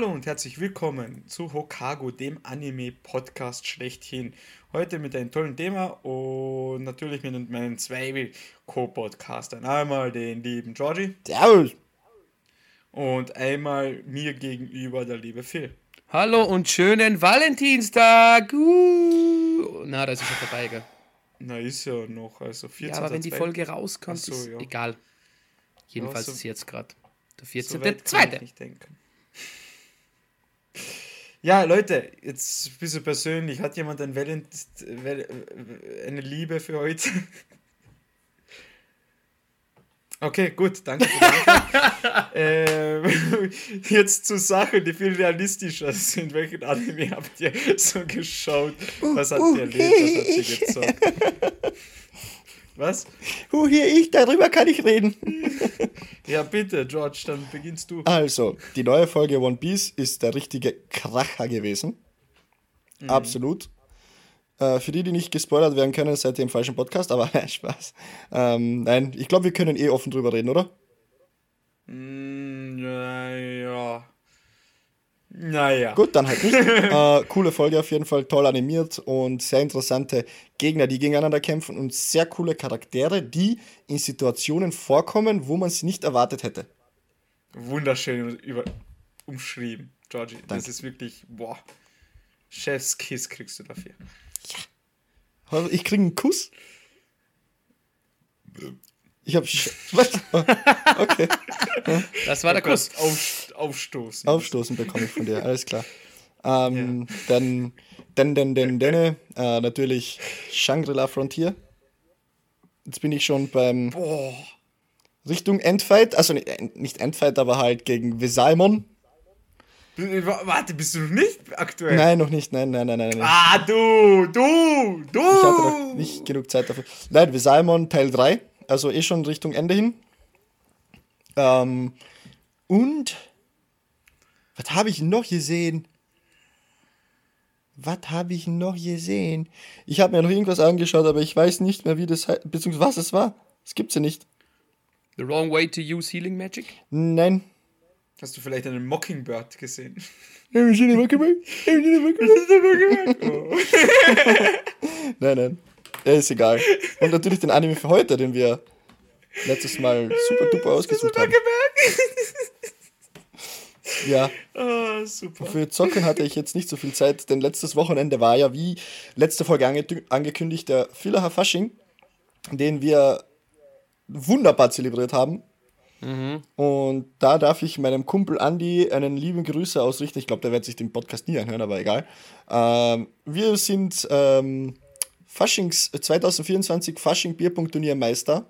Hallo und herzlich willkommen zu Hokago, dem Anime-Podcast schlechthin. Heute mit einem tollen Thema und natürlich mit meinen zwei Co-Podcastern. Einmal den lieben Georgie. Servus. Und einmal mir gegenüber der liebe Phil. Hallo und schönen Valentinstag. Uh. Na, das ist schon vorbei, gell? Na, ist ja noch, also 14. Ja, aber wenn die Folge rauskommt, so, ist ja. egal. Jedenfalls Ja, so- ist jetzt gerade der So 14. weit kann ich Zweite. nicht denken. Ja, Leute, jetzt ein bisschen persönlich. Hat jemand ein Valent Val eine Liebe für heute? Okay, gut, danke. ähm, jetzt zu Sachen, die viel realistischer sind. Welchen Anime habt ihr so geschaut? Was habt ihr erlebt? Was habt ihr gezockt? Was? Hu, hier ich, darüber kann ich reden. Ja, bitte, George, dann beginnst du. Also, die neue Folge One Piece ist der richtige Kracher gewesen. Absolut. Äh, für die, die nicht gespoilert werden können, seid ihr im falschen Podcast, aber Spaß. Ähm, nein, ich glaube, wir können eh offen drüber reden, oder? Mm, Naja. Naja. Gut, dann halt nicht. äh, coole Folge auf jeden Fall, toll animiert und sehr interessante Gegner, die gegeneinander kämpfen und sehr coole Charaktere, die in Situationen vorkommen, wo man sie nicht erwartet hätte. Wunderschön über umschrieben, Georgie. Das Danke. ist wirklich, boah. Chefskiss kriegst du dafür. Ich kriege einen Kuss. Ich habe. Was? Oh, Okay. Das war der Kuss. Auf, aufstoßen. Aufstoßen bekomme ich von dir, alles klar. Ähm, Dann, dann, dann, dann, dann, äh, natürlich Shangri-La Frontier. Jetzt bin ich schon beim Boah. Richtung Endfight, also nicht, Endfight, aber halt gegen Vesaimon. Wa- Warte, bist du noch nicht aktuell? Nein, noch nicht, nein, nein, nein, nein. nein. Ah, du, du, du. Ich hatte noch nicht genug Zeit dafür. Nein, Vesaimon Teil 3, also eh schon Richtung Ende hin. Ähm, und was habe ich noch gesehen? Was habe ich noch gesehen? Ich habe mir noch irgendwas angeschaut, aber ich weiß nicht mehr, wie das heißt, beziehungsweise was es war. Das gibt's ja nicht. The wrong way to use healing magic. Nein. Hast du vielleicht einen Mockingbird gesehen? Oh. Nein, nein. Ja, ist egal. Und natürlich den Anime für heute, den wir letztes Mal super duper ausgesucht haben. Ja, Ah, super. für Zocken hatte ich jetzt nicht so viel Zeit, denn letztes Wochenende war ja, wie letzte Folge ange angekündigt, der Villacher Fasching, den wir wunderbar zelebriert haben. Und da darf ich meinem Kumpel Andy einen lieben Grüße ausrichten. Ich glaube, der wird sich den Podcast nie anhören, aber egal. Ähm, wir sind ähm, Faschings 2024 Fasching Bierpunkt Turniermeister.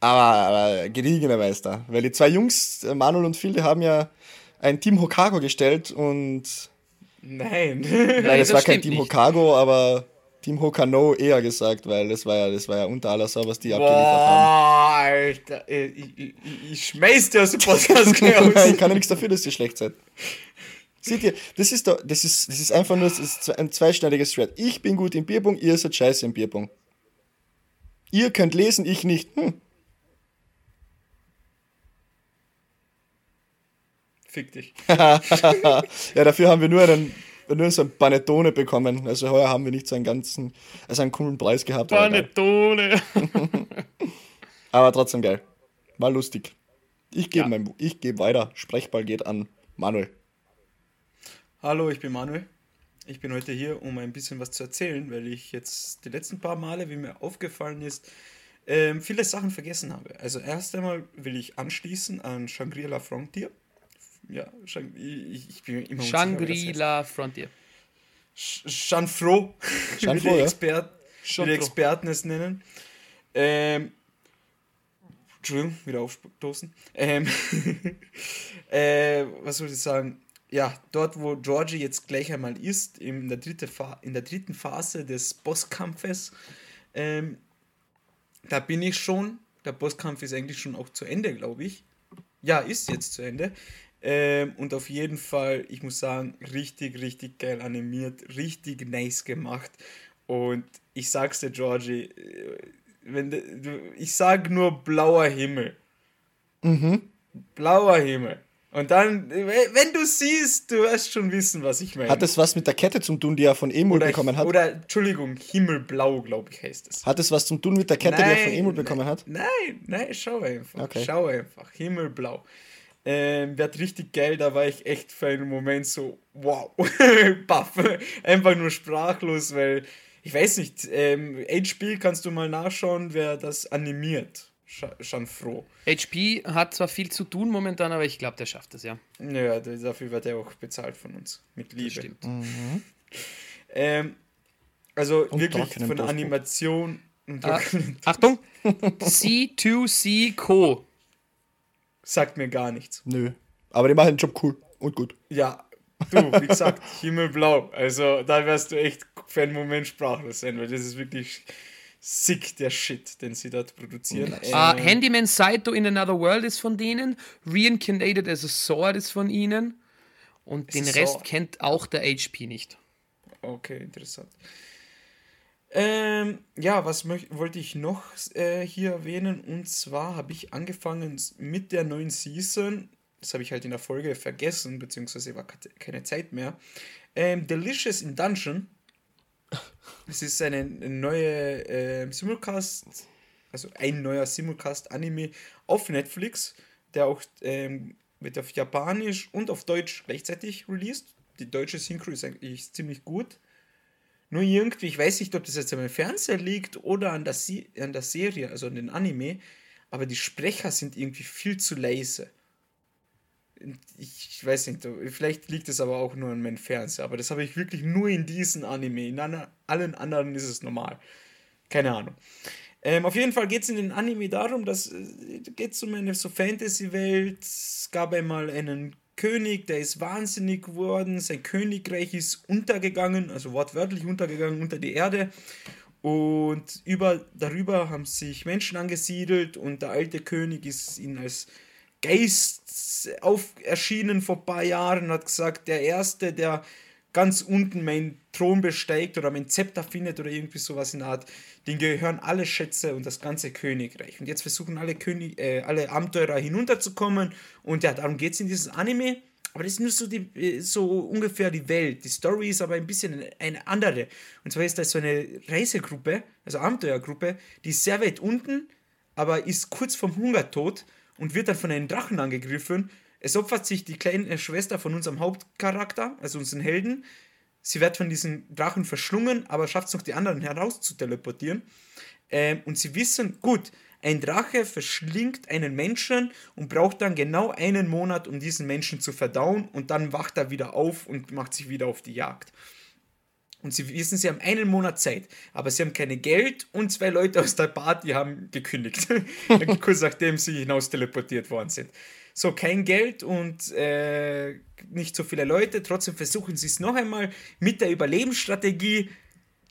Aber, aber gediegener Meister. Weil die zwei Jungs, äh, Manuel und Phil, die haben ja ein Team Hokago gestellt und Nein. Nein, das es war kein Team nicht. Hokago, aber Team Hokano eher gesagt, weil das war ja, das war ja unter aller Sau, was die abgeliefert haben. Boah, Alter. äh, Ich, ich, ich, schmeiß dir aus dem Podcast gleich ich raus. kann ja nichts dafür, dass ihr schlecht seid. Seht ihr, das ist, doch, das ist, das ist einfach nur das ist ein zweischneidiges Schwert. Ich bin gut im Bierpong, ihr seid scheiße im Bierpong. Ihr könnt lesen, ich nicht. Hm. Fick dich. Ja, dafür haben wir nur einen, nur so ein Panettone bekommen. Also heuer haben wir nicht so einen ganzen, also einen coolen Preis gehabt. Panettone. aber trotzdem geil. War lustig. Ich gebe Ja. mein, ich gebe weiter. Sprechball geht an Manuel. Hallo, ich bin Manuel. Ich bin heute hier, um ein bisschen was zu erzählen, weil ich jetzt die letzten paar Male, wie mir aufgefallen ist, ähm, viele Sachen vergessen habe. Also erst einmal will ich anschließen an Shangri-La Frontier. Ja, Shang ich, ich bin immer. Shangri-La Frontier. Chanfro, wie die, ja. Expert, wie die. Experten es nennen. Ähm, Entschuldigung, wieder aufstoßen. Ähm, äh, was soll ich sagen? Ja, dort, wo Georgie jetzt gleich einmal ist, in der, dritte Fa in der dritten Phase des Bosskampfes, ähm, da bin ich schon. Der Bosskampf ist eigentlich schon auch zu Ende, glaube ich. Ja, ist jetzt zu Ende. Ähm, und auf jeden Fall, ich muss sagen, richtig, richtig geil animiert, richtig nice gemacht. Und ich sag's dir, Georgie, äh, wenn de, ich sag nur blauer Himmel. Mhm. Blauer Himmel. Und dann, wenn du siehst, du wirst schon wissen, was ich meine. Hat es was mit der Kette zum tun, die er von Emul oder, bekommen hat? Oder, Entschuldigung, Himmelblau, glaube ich, heißt es. Hat es was zum tun mit der Kette, nein, die er von Emul bekommen hat? Nein, nein, schau einfach. Okay. Schau einfach. Himmelblau. Ähm, wird richtig geil, da war ich echt für einen Moment so, wow, baff. Einfach nur sprachlos, weil, ich weiß nicht, ähm, HP kannst du mal nachschauen, wer das animiert schon froh. HP hat zwar viel zu tun momentan, aber ich glaube, der schafft es, ja. Ja, dafür wird er auch bezahlt von uns. Mit Liebe. Stimmt. Mhm. Ähm, also und wirklich von Toastbuch. Animation. Ah, Achtung! C2C Co. Sagt mir gar nichts. Nö. Aber die machen den Job cool und gut. Ja, du, wie gesagt, Himmelblau. Also da wirst du echt für einen Moment sprachlos sein, weil das ist wirklich sick der Shit, den sie dort produzieren. Uh, Handyman Saito in Another World ist von denen. Reincarnated as a Sword ist von ihnen. Und den Rest so. kennt auch der HP nicht. Okay, interessant. Ähm, ja, was wollte ich noch äh, hier erwähnen? Und zwar habe ich angefangen mit der neuen Season. Das habe ich halt in der Folge vergessen, beziehungsweise war keine Zeit mehr. Ähm, Delicious in Dungeon es ist eine neue äh, Simulcast, also ein neuer Simulcast-Anime auf Netflix, der auch ähm, wird auf Japanisch und auf Deutsch gleichzeitig released. Die deutsche Synchro ist eigentlich ziemlich gut. Nur irgendwie, ich weiß nicht, ob das jetzt am Fernseher liegt oder an der, an der Serie, also an den Anime, aber die Sprecher sind irgendwie viel zu leise ich weiß nicht, vielleicht liegt es aber auch nur an meinem Fernseher, aber das habe ich wirklich nur in diesem Anime. In allen anderen ist es normal. Keine Ahnung. Ähm, auf jeden Fall geht es in den Anime darum, dass äh, um eine so Fantasy-Welt. Es gab einmal einen König, der ist wahnsinnig geworden. Sein Königreich ist untergegangen, also wortwörtlich untergegangen unter die Erde. Und über, darüber haben sich Menschen angesiedelt und der alte König ist ihnen als Geist auf, erschienen vor ein paar Jahren und hat gesagt, der Erste, der ganz unten meinen Thron besteigt oder mein Zepter findet oder irgendwie sowas in der Art, den gehören alle Schätze und das ganze Königreich. Und jetzt versuchen alle, König, äh, alle Abenteurer hinunterzukommen und ja, darum geht es in diesem Anime. Aber das ist nur so, die, äh, so ungefähr die Welt. Die Story ist aber ein bisschen eine andere. Und zwar ist das so eine Reisegruppe, also Abenteuergruppe, die ist sehr weit unten, aber ist kurz vom Hungertod und wird dann von einem Drachen angegriffen. Es opfert sich die kleine Schwester von unserem Hauptcharakter, also unseren Helden. Sie wird von diesem Drachen verschlungen, aber schafft es noch, die anderen heraus zu teleportieren. Ähm, und sie wissen, gut, ein Drache verschlingt einen Menschen und braucht dann genau einen Monat, um diesen Menschen zu verdauen. Und dann wacht er wieder auf und macht sich wieder auf die Jagd. Und sie wissen, sie haben einen Monat Zeit, aber sie haben keine Geld und zwei Leute aus der Party haben gekündigt, kurz nachdem sie hinaus teleportiert worden sind. So, kein Geld und äh, nicht so viele Leute, trotzdem versuchen sie es noch einmal mit der Überlebensstrategie.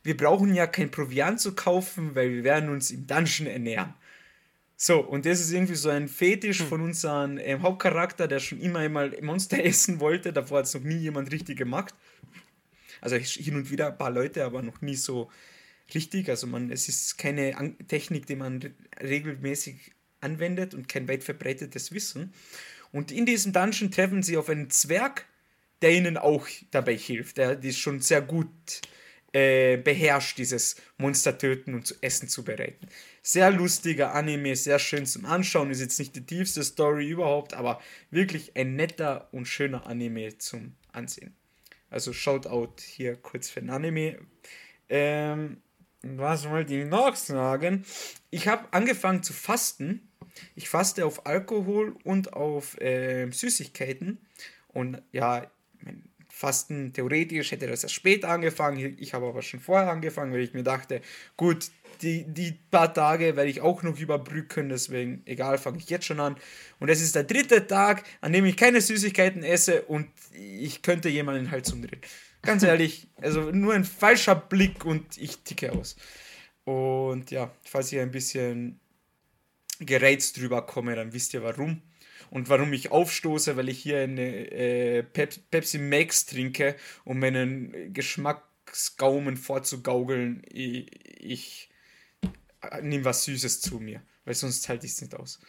Wir brauchen ja kein Proviant zu kaufen, weil wir werden uns im Dungeon ernähren. So, und das ist irgendwie so ein Fetisch hm. von unserem äh, Hauptcharakter, der schon immer einmal Monster essen wollte. Davor hat es noch nie jemand richtig gemacht. Also hin und wieder ein paar Leute, aber noch nie so richtig. Also man, es ist keine An Technik, die man re regelmäßig anwendet und kein weit verbreitetes Wissen. Und in diesem Dungeon treffen sie auf einen Zwerg, der ihnen auch dabei hilft. Der die schon sehr gut äh, beherrscht, dieses Monster töten und zu Essen zubereiten. Sehr lustiger Anime, sehr schön zum Anschauen. Ist jetzt nicht die tiefste Story überhaupt, aber wirklich ein netter und schöner Anime zum Ansehen. Also Shoutout hier kurz für den Anime. Ähm, was wollte ich noch sagen? Ich habe angefangen zu fasten. Ich faste auf Alkohol und auf äh, Süßigkeiten. Und ja, Fasten theoretisch hätte das erst später angefangen. Ich habe aber schon vorher angefangen, weil ich mir dachte, gut, die, die paar Tage werde ich auch noch überbrücken, deswegen egal, fange ich jetzt schon an. Und es ist der dritte Tag, an dem ich keine Süßigkeiten esse und ich könnte jemanden den Hals umdrehen. Ganz ehrlich, also nur ein falscher Blick und ich ticke aus. Und ja, falls ich ein bisschen gereizt drüber komme, dann wisst ihr warum. Und warum ich aufstoße, weil ich hier eine äh, Pep Pepsi Max trinke, um meinen Geschmacksgaumen vorzugaukeln. Ich, ich nimm was Süßes zu mir, weil sonst halte ich es nicht aus.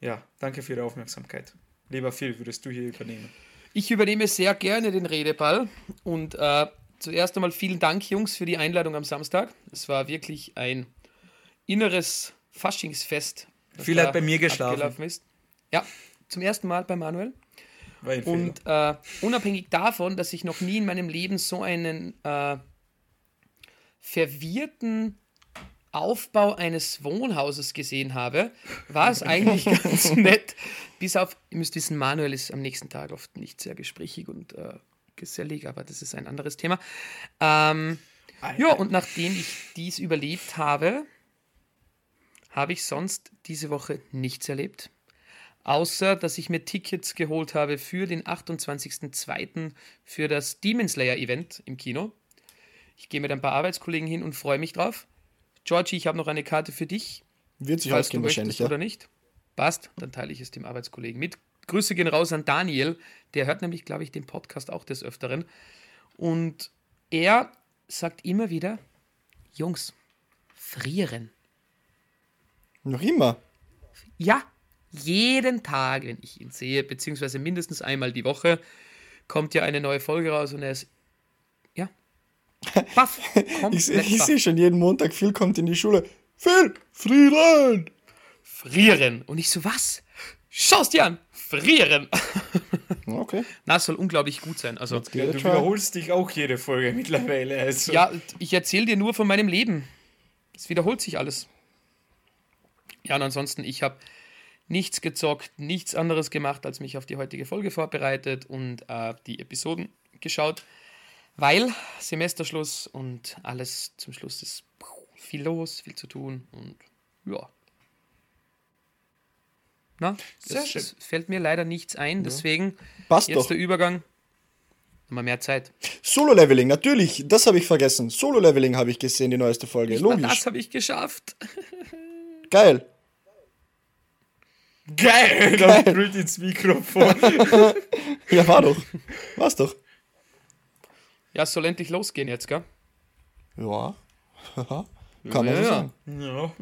Ja, danke für Ihre Aufmerksamkeit. lieber Phil, würdest du hier übernehmen? Ich übernehme sehr gerne den Redeball und äh, zuerst einmal vielen Dank, Jungs, für die Einladung am Samstag. Es war wirklich ein inneres Faschingsfest. Phil hat bei mir geschlafen. Ist. Ja, zum ersten Mal bei Manuel. Und äh, unabhängig davon, dass ich noch nie in meinem Leben so einen äh, verwirrten Aufbau eines Wohnhauses gesehen habe, war es eigentlich ganz nett. Bis auf, ihr müsst wissen, Manuel ist am nächsten Tag oft nicht sehr gesprächig und äh, gesellig, aber das ist ein anderes Thema. Ähm, ja, und nachdem ich dies überlebt habe, habe ich sonst diese Woche nichts erlebt. Außer, dass ich mir Tickets geholt habe für den 28.02. für das Demon Slayer Event im Kino. Ich gehe mit ein paar Arbeitskollegen hin und freue mich drauf. Georgie, ich habe noch eine Karte für dich. Wird sich ausgehen wahrscheinlich, ja. Oder nicht? Passt, dann teile ich es dem Arbeitskollegen mit. Grüße gehen raus an Daniel, der hört nämlich, glaube ich, den Podcast auch des Öfteren. Und er sagt immer wieder, Jungs, frieren. Noch immer? Ja, jeden Tag, wenn ich ihn sehe, beziehungsweise mindestens einmal die Woche, kommt ja eine neue Folge raus und er ist Paff, ich, ich sehe schon jeden Montag, Phil kommt in die Schule. Phil, frieren! Frieren. Und ich so, was? Schau's dir an! Frieren! Okay. Na, es soll unglaublich gut sein. Also, ja, du wiederholst dich auch jede Folge mittlerweile. Also. Ja, ich erzähle dir nur von meinem Leben. Es wiederholt sich alles. Ja, und ansonsten, ich habe nichts gezockt, nichts anderes gemacht, als mich auf die heutige Folge vorbereitet und äh, die Episoden geschaut. Weil Semesterschluss und alles zum Schluss ist viel los, viel zu tun und ja. Na, Sehr es, schön. es fällt mir leider nichts ein, ja. deswegen Passt jetzt doch. der Übergang. Nochmal mehr Zeit. Solo-Leveling, natürlich, das habe ich vergessen. Solo-Leveling habe ich gesehen, die neueste Folge. Nicht Logisch. das habe ich geschafft. Geil. Geil, da brüllt ins Mikrofon. ja, war doch. War's doch. Ja, es soll endlich losgehen jetzt, gell? Ja. kann man ja, so sagen. Ja,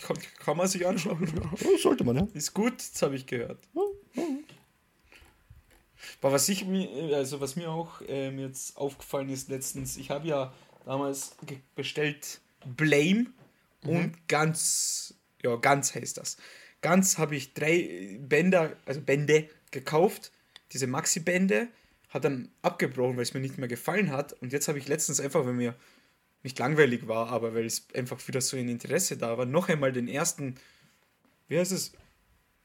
kann, kann man sich anschauen. Ja, sollte man, ja. Ist gut, das habe ich gehört. Aber was ich mir, also was mir auch ähm, jetzt aufgefallen ist letztens, ich habe ja damals bestellt Blame mhm. und ganz, ja, ganz heißt das. Ganz habe ich drei Bänder, also Bände gekauft, diese Maxi-Bände hat dann abgebrochen, weil es mir nicht mehr gefallen hat. Und jetzt habe ich letztens einfach, wenn mir nicht langweilig war, aber weil es einfach wieder so ein Interesse da war, noch einmal den ersten, wie heißt es?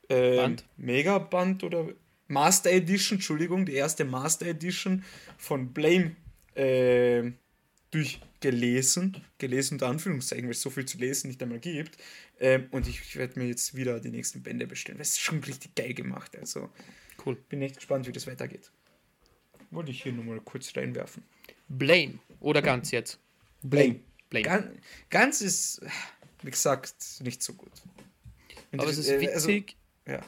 Äh, Band. Megaband oder Master Edition, Entschuldigung, die erste Master Edition von Blame äh, durchgelesen. Gelesen unter Anführungszeichen, weil es so viel zu lesen nicht einmal gibt. Ähm, und ich, ich werde mir jetzt wieder die nächsten Bände bestellen. Das ist schon richtig geil gemacht. Also cool. Bin echt gespannt, wie das weitergeht. Wollte ich hier nur mal kurz reinwerfen. Blame oder ganz jetzt? Blame. Blame. Ganz, ganz ist, wie gesagt, nicht so gut. Und Aber es ist äh, witzig, also, ja.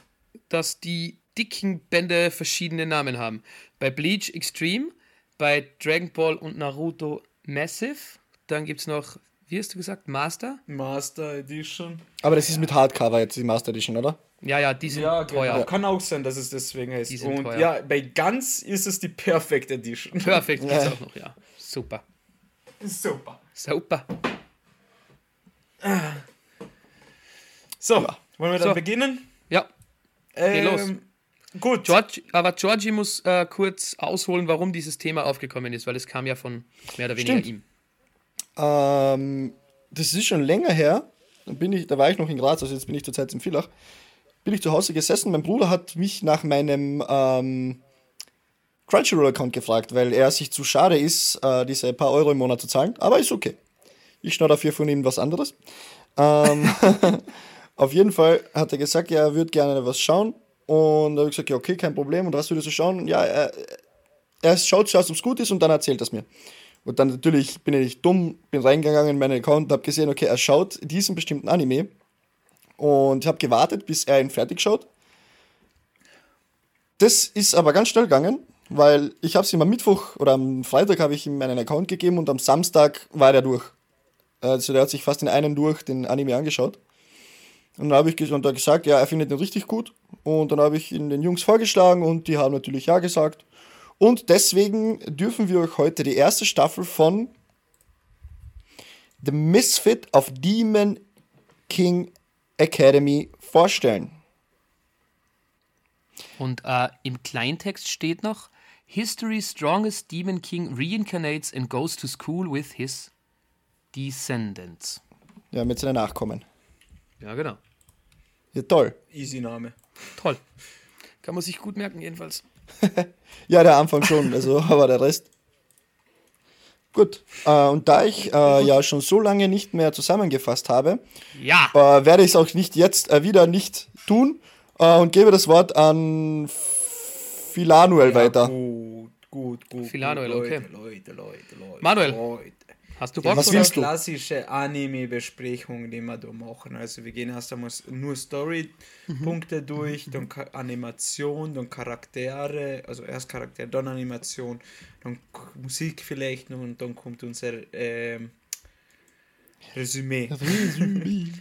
dass die dicken Bände verschiedene Namen haben. Bei Bleach Extreme, bei Dragon Ball und Naruto Massive, dann gibt es noch, wie hast du gesagt, Master? Master Edition. Aber das ist mit Hardcover jetzt, die Master Edition, oder? Ja, ja, die sind ja, genau. teuer. Genau. Kann auch sein, dass es deswegen heißt. Die sind Und teuer. ja, bei Ganz ist es die Perfect Edition. Perfect gibt es auch noch, ja. Super. Super. Super. So, ja. wollen wir dann so. beginnen? Ja. Ähm, los. Gut. George, aber Georgie muss äh, kurz ausholen, warum dieses Thema aufgekommen ist, weil es kam ja von mehr oder weniger Stimmt. ihm. Ähm, das ist schon länger her. Dann bin ich, da war ich noch in Graz, also jetzt bin ich zurzeit in Villach bin ich zu Hause gesessen. Mein Bruder hat mich nach meinem ähm, Crunchyroll-Account gefragt, weil er sich zu schade ist, äh, diese paar Euro im Monat zu zahlen. Aber ist okay. Ich schnaue dafür von ihm was anderes. Ähm, auf jeden Fall hat er gesagt, ja, er würde gerne was schauen. Und da habe ich gesagt, ja, okay, kein Problem. Und was würdest du schauen? Ja, er, er schaut zuerst, ob es gut ist und dann erzählt er es mir. Und dann natürlich bin ich dumm, bin reingegangen in meinen Account und habe gesehen, okay, er schaut diesen bestimmten Anime und habe gewartet, bis er ihn fertig schaut. Das ist aber ganz schnell gegangen, weil ich habe es ihm am Mittwoch oder am Freitag habe ich ihm meinen Account gegeben und am Samstag war der durch. Also der hat sich fast in einem durch den Anime angeschaut. Und dann habe ich er gesagt, ja, er findet den richtig gut. Und dann habe ich ihn den Jungs vorgeschlagen und die haben natürlich ja gesagt. Und deswegen dürfen wir euch heute die erste Staffel von The Misfit of Demon King Academy vorstellen. Und äh, im Kleintext steht noch: History's strongest Demon King reincarnates and goes to school with his descendants. Ja, mit seinen Nachkommen. Ja, genau. Ja, toll. Easy Name. Toll. Kann man sich gut merken, jedenfalls. Ja, der Anfang schon, also, aber der Rest. Gut, äh, und da ich äh, ja schon so lange nicht mehr zusammengefasst habe, Ja. äh, werde ich es auch nicht jetzt äh, wieder nicht tun äh, und gebe das Wort an Philanuel weiter. Gut, gut, gut. Philanuel, gut, okay. Leute, Leute, Leute, Leute. Manuel. Leute. Hast du Bock? Was oder? willst du? klassische Anime-Besprechung, die wir da machen. Also wir gehen erst einmal nur Story-Punkte Mhm. durch, dann Ka Animation, dann Charaktere, also erst Charakter, dann Animation, dann K Musik vielleicht noch und dann kommt unser ähm, Resümee.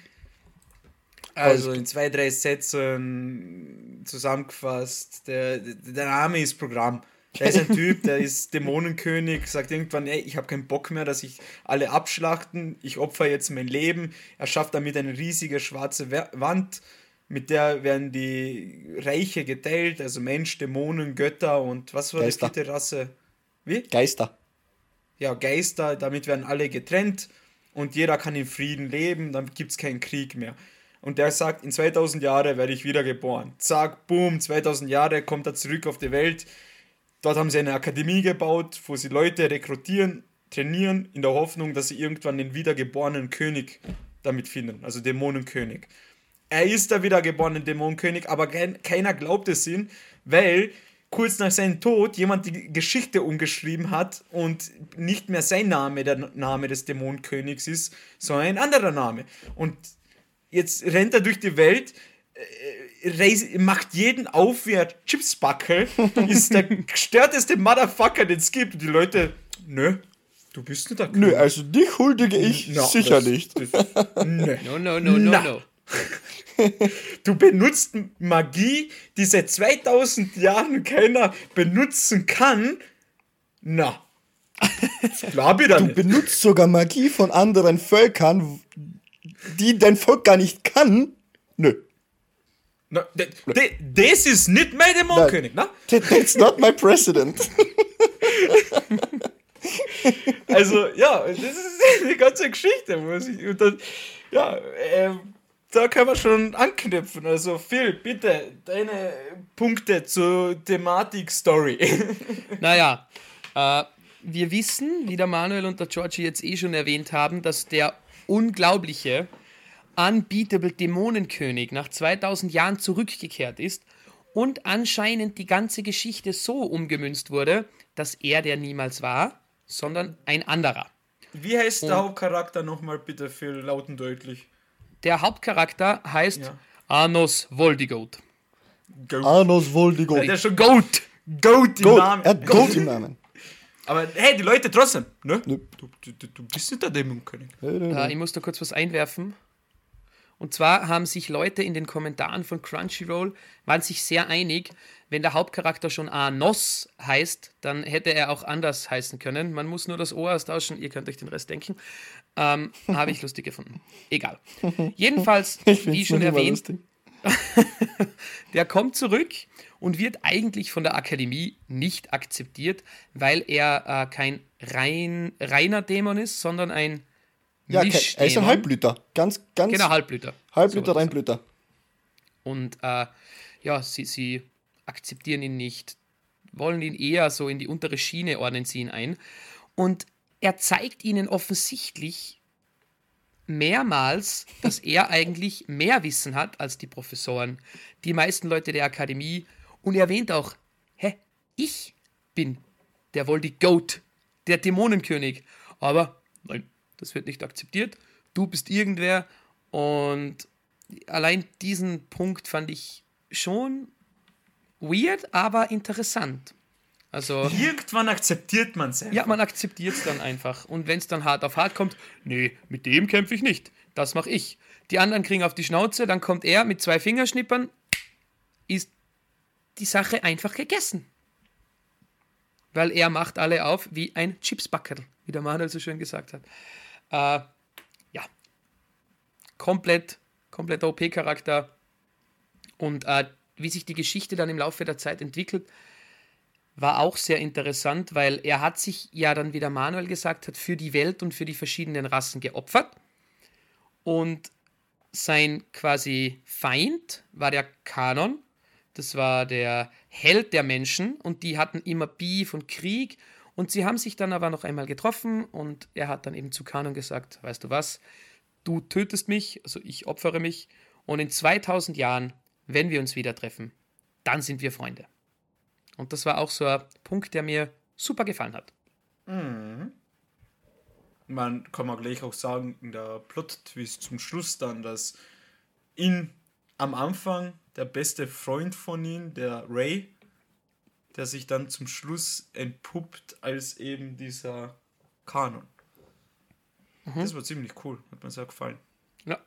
Also in zwei, drei Sätzen zusammengefasst, der, der Name ist Programm. Da ist ein Typ, der ist Dämonenkönig, sagt irgendwann, ey, ich habe keinen Bock mehr, dass ich alle abschlachten, ich opfer jetzt mein Leben. Er schafft damit eine riesige schwarze Wa- Wand, mit der werden die Reiche geteilt, also Mensch, Dämonen, Götter und was war Geister. die vierte Rasse? Wie? Geister. ja, Geister, damit werden alle getrennt und jeder kann in Frieden leben, dann gibt es keinen Krieg mehr. Und der sagt, in 2000 Jahren werde ich wiedergeboren. Zack, boom, 2000 Jahre kommt er zurück auf die Welt. Dort haben sie eine Akademie gebaut, wo sie Leute rekrutieren, trainieren, in der Hoffnung, dass sie irgendwann den wiedergeborenen König damit finden, also Dämonenkönig. Er ist der wiedergeborene Dämonenkönig, aber kein, keiner glaubt es ihm, weil kurz nach seinem Tod jemand die Geschichte umgeschrieben hat und nicht mehr sein Name der Name des Dämonenkönigs ist, sondern ein anderer Name. Und jetzt rennt er durch die Welt, äh, macht jeden auf wie ein Chipsbackel, ist der gestörteste Motherfucker, den es gibt. Und die Leute, nö, du bist nicht der Nö, König. also dich huldige ich Na, sicher das- nicht. Das, nö. No, no, no, no, Na. no. Du benutzt Magie, die seit 2000 Jahren keiner benutzen kann. Na, glaub ich da Du nicht. benutzt sogar Magie von anderen Völkern, die dein Volk gar nicht kann. Nö. De, das ist nicht mein Dämonenkönig, ne? That- That's not my president. Also, ja, das ist die ganze Geschichte. Muss ich, und dann, ja, ähm, da können wir schon anknüpfen. Also, Phil, bitte, deine Punkte zur Thematik Story. Naja, äh, wir wissen, wie der Manuel und der Georgie jetzt eh schon erwähnt haben, dass der unglaubliche Unbeatable Dämonenkönig nach 2000 Jahren zurückgekehrt ist und anscheinend die ganze Geschichte so umgemünzt wurde, dass er der niemals war, sondern ein anderer. Wie heißt der Hauptcharakter nochmal, bitte, Phil, laut und deutlich? Der Hauptcharakter heißt Ja. Arnos Voldigoat. Goat. Arnos Voldigoat. Der ist schon Goat. Goat im Goat. Namen. Er hat Goat im Namen. Aber hey, die Leute trotzdem, ne? Nö. Du, du, du, bist nicht der Dämonenkönig. Äh, ich muss da kurz was einwerfen. Und zwar haben sich Leute in den Kommentaren von Crunchyroll, waren sich sehr einig, wenn der Hauptcharakter schon Anos heißt, dann hätte er auch anders heißen können. Man muss nur das O austauschen, ihr könnt euch den Rest denken. Ähm, Habe ich lustig gefunden. Egal. Jedenfalls, wie schon erwähnt, der kommt zurück und wird eigentlich von der Akademie nicht akzeptiert, weil er äh, kein rein, reiner Dämon ist, sondern ein Ja, ke- er ist ein. Halbblüter. Ganz, ganz Genau, Halbblüter. Halbblüter, So. Reinblüter. Und äh, ja, sie, sie akzeptieren ihn nicht, wollen ihn eher so in die untere Schiene ordnen sie ihn ein. Und er zeigt ihnen offensichtlich mehrmals, dass er eigentlich mehr Wissen hat als die Professoren, die meisten Leute der Akademie. Und er erwähnt auch, hä, ich bin der Voldi Goat, der Dämonenkönig. Aber nein, das wird nicht akzeptiert. Du bist irgendwer. Und allein diesen Punkt fand ich schon weird, aber interessant. Also, Irgendwann akzeptiert man es ja, man akzeptiert es dann einfach. Und wenn es dann hart auf hart kommt, nee, mit dem kämpfe ich nicht. Das mache ich. Die anderen kriegen auf die Schnauze, dann kommt er mit zwei Fingerschnippern, ist die Sache einfach gegessen. Weil er macht alle auf wie ein Chipsbackerl, wie der Manuel so schön gesagt hat. Äh, ja, komplett, komplett OP-Charakter. Und äh, wie sich die Geschichte dann im Laufe der Zeit entwickelt, war auch sehr interessant, weil er hat sich ja dann, wie der Manuel gesagt hat, für die Welt und für die verschiedenen Rassen geopfert. Und sein quasi Feind war der Kanon. Das war der Held der Menschen und die hatten immer Beef und Krieg. Und sie haben sich dann aber noch einmal getroffen und er hat dann eben zu Kanon gesagt, weißt du was, du tötest mich, also ich opfere mich und in 2000 Jahren, wenn wir uns wieder treffen, dann sind wir Freunde. Und das war auch so ein Punkt, der mir super gefallen hat. Man kann man gleich auch sagen, in der Plot-Twist zum Schluss dann, dass ihn am Anfang der beste Freund von ihm, der Ray, der sich dann zum Schluss entpuppt als eben dieser Kanon. Das war ziemlich cool, hat mir sehr gefallen. Ja.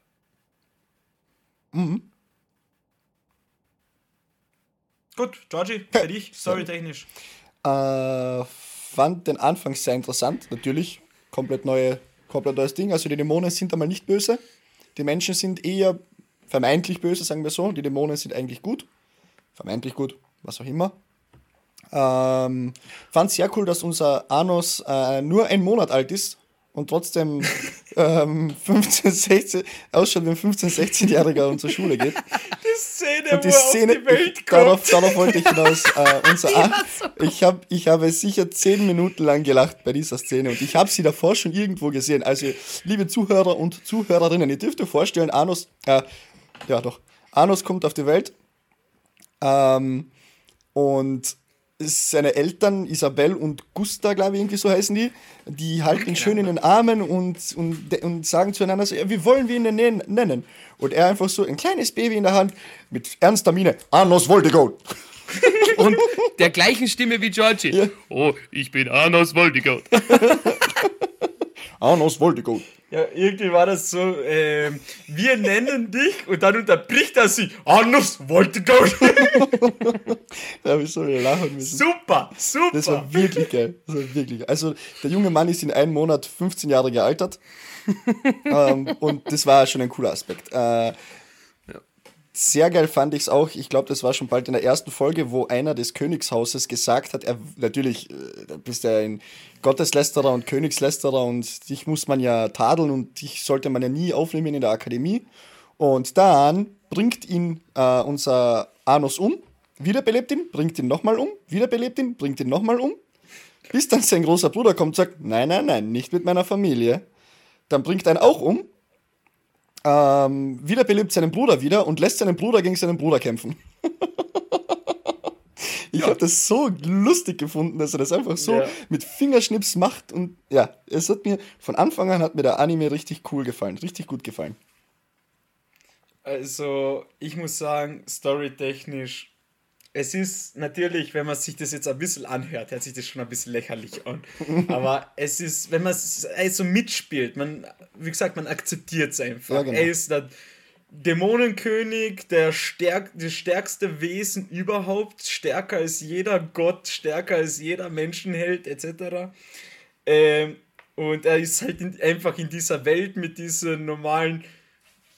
Gut, Georgie, für dich, storytechnisch. Äh, fand den Anfang sehr interessant, natürlich. Komplett, neue, komplett neues Ding. Also die Dämonen sind einmal nicht böse. Die Menschen sind eher vermeintlich böse, sagen wir so. Die Dämonen sind eigentlich gut. Vermeintlich gut, was auch immer. Ähm, fand sehr cool, dass unser Anos äh, nur ein Monat alt ist und trotzdem ähm, 15, 16, ausschaut wie ein 15, 16-Jähriger und zur Schule geht. Die Szene, Und die Szene, ich, darauf, darauf wollte ich hinaus. Äh, unser An ich, hab, ich habe sicher zehn Minuten lang gelacht bei dieser Szene und ich habe sie davor schon irgendwo gesehen. Also, liebe Zuhörer und Zuhörerinnen, ihr dürft euch vorstellen, Anus, äh, ja doch, Anus kommt auf die Welt ähm, und seine Eltern, Isabel und Gusta, glaube ich, irgendwie so heißen die, die halten ihn schön in den Armen und, und, und sagen zueinander so, ja, wie wollen wir ihn denn nen- nennen? Und er einfach so, ein kleines Baby in der Hand, mit ernster Miene, Anos Voldigoat. Und der gleichen Stimme wie Georgie. Ja. Oh, ich bin Arnos Voldigoat. Anos Voldigoat. Ja, irgendwie war das so, ähm, wir nennen dich und dann unterbricht er sie. Anus wollte go. Da habe ich so lachen müssen. super, super. Das war wirklich geil. Das war wirklich geil. Also der junge Mann ist in einem Monat 15 Jahre gealtert. ähm, und das war schon ein cooler Aspekt. Äh, Sehr geil fand ich es auch. Ich glaube, das war schon bald in der ersten Folge, wo einer des Königshauses gesagt hat, er natürlich, äh, bist ja ein Gotteslästerer und Königslästerer und dich muss man ja tadeln und dich sollte man ja nie aufnehmen in der Akademie. Und dann bringt ihn äh, unser Anus um, wiederbelebt ihn, bringt ihn nochmal um, wiederbelebt ihn, bringt ihn nochmal um. Bis dann sein großer Bruder kommt und sagt, nein, nein, nein, nicht mit meiner Familie. Dann bringt er ihn auch um, ähm, wiederbelebt seinen Bruder wieder und lässt seinen Bruder gegen seinen Bruder kämpfen. ich habe das so lustig gefunden, dass er das einfach so Ja. mit Fingerschnips macht und ja, es hat mir von Anfang an hat mir der Anime richtig cool gefallen, richtig gut gefallen. Also, ich muss sagen, storytechnisch, es ist natürlich, wenn man sich das jetzt ein bisschen anhört, hört sich das schon ein bisschen lächerlich an. Aber es ist, wenn man es also mitspielt, man, wie gesagt, man akzeptiert es einfach. Ja, genau. Er ist der Dämonenkönig, der stärk, das stärkste Wesen überhaupt, stärker als jeder Gott, stärker als jeder Menschenheld, etc. Ähm, und er ist halt in, einfach in dieser Welt mit diesen normalen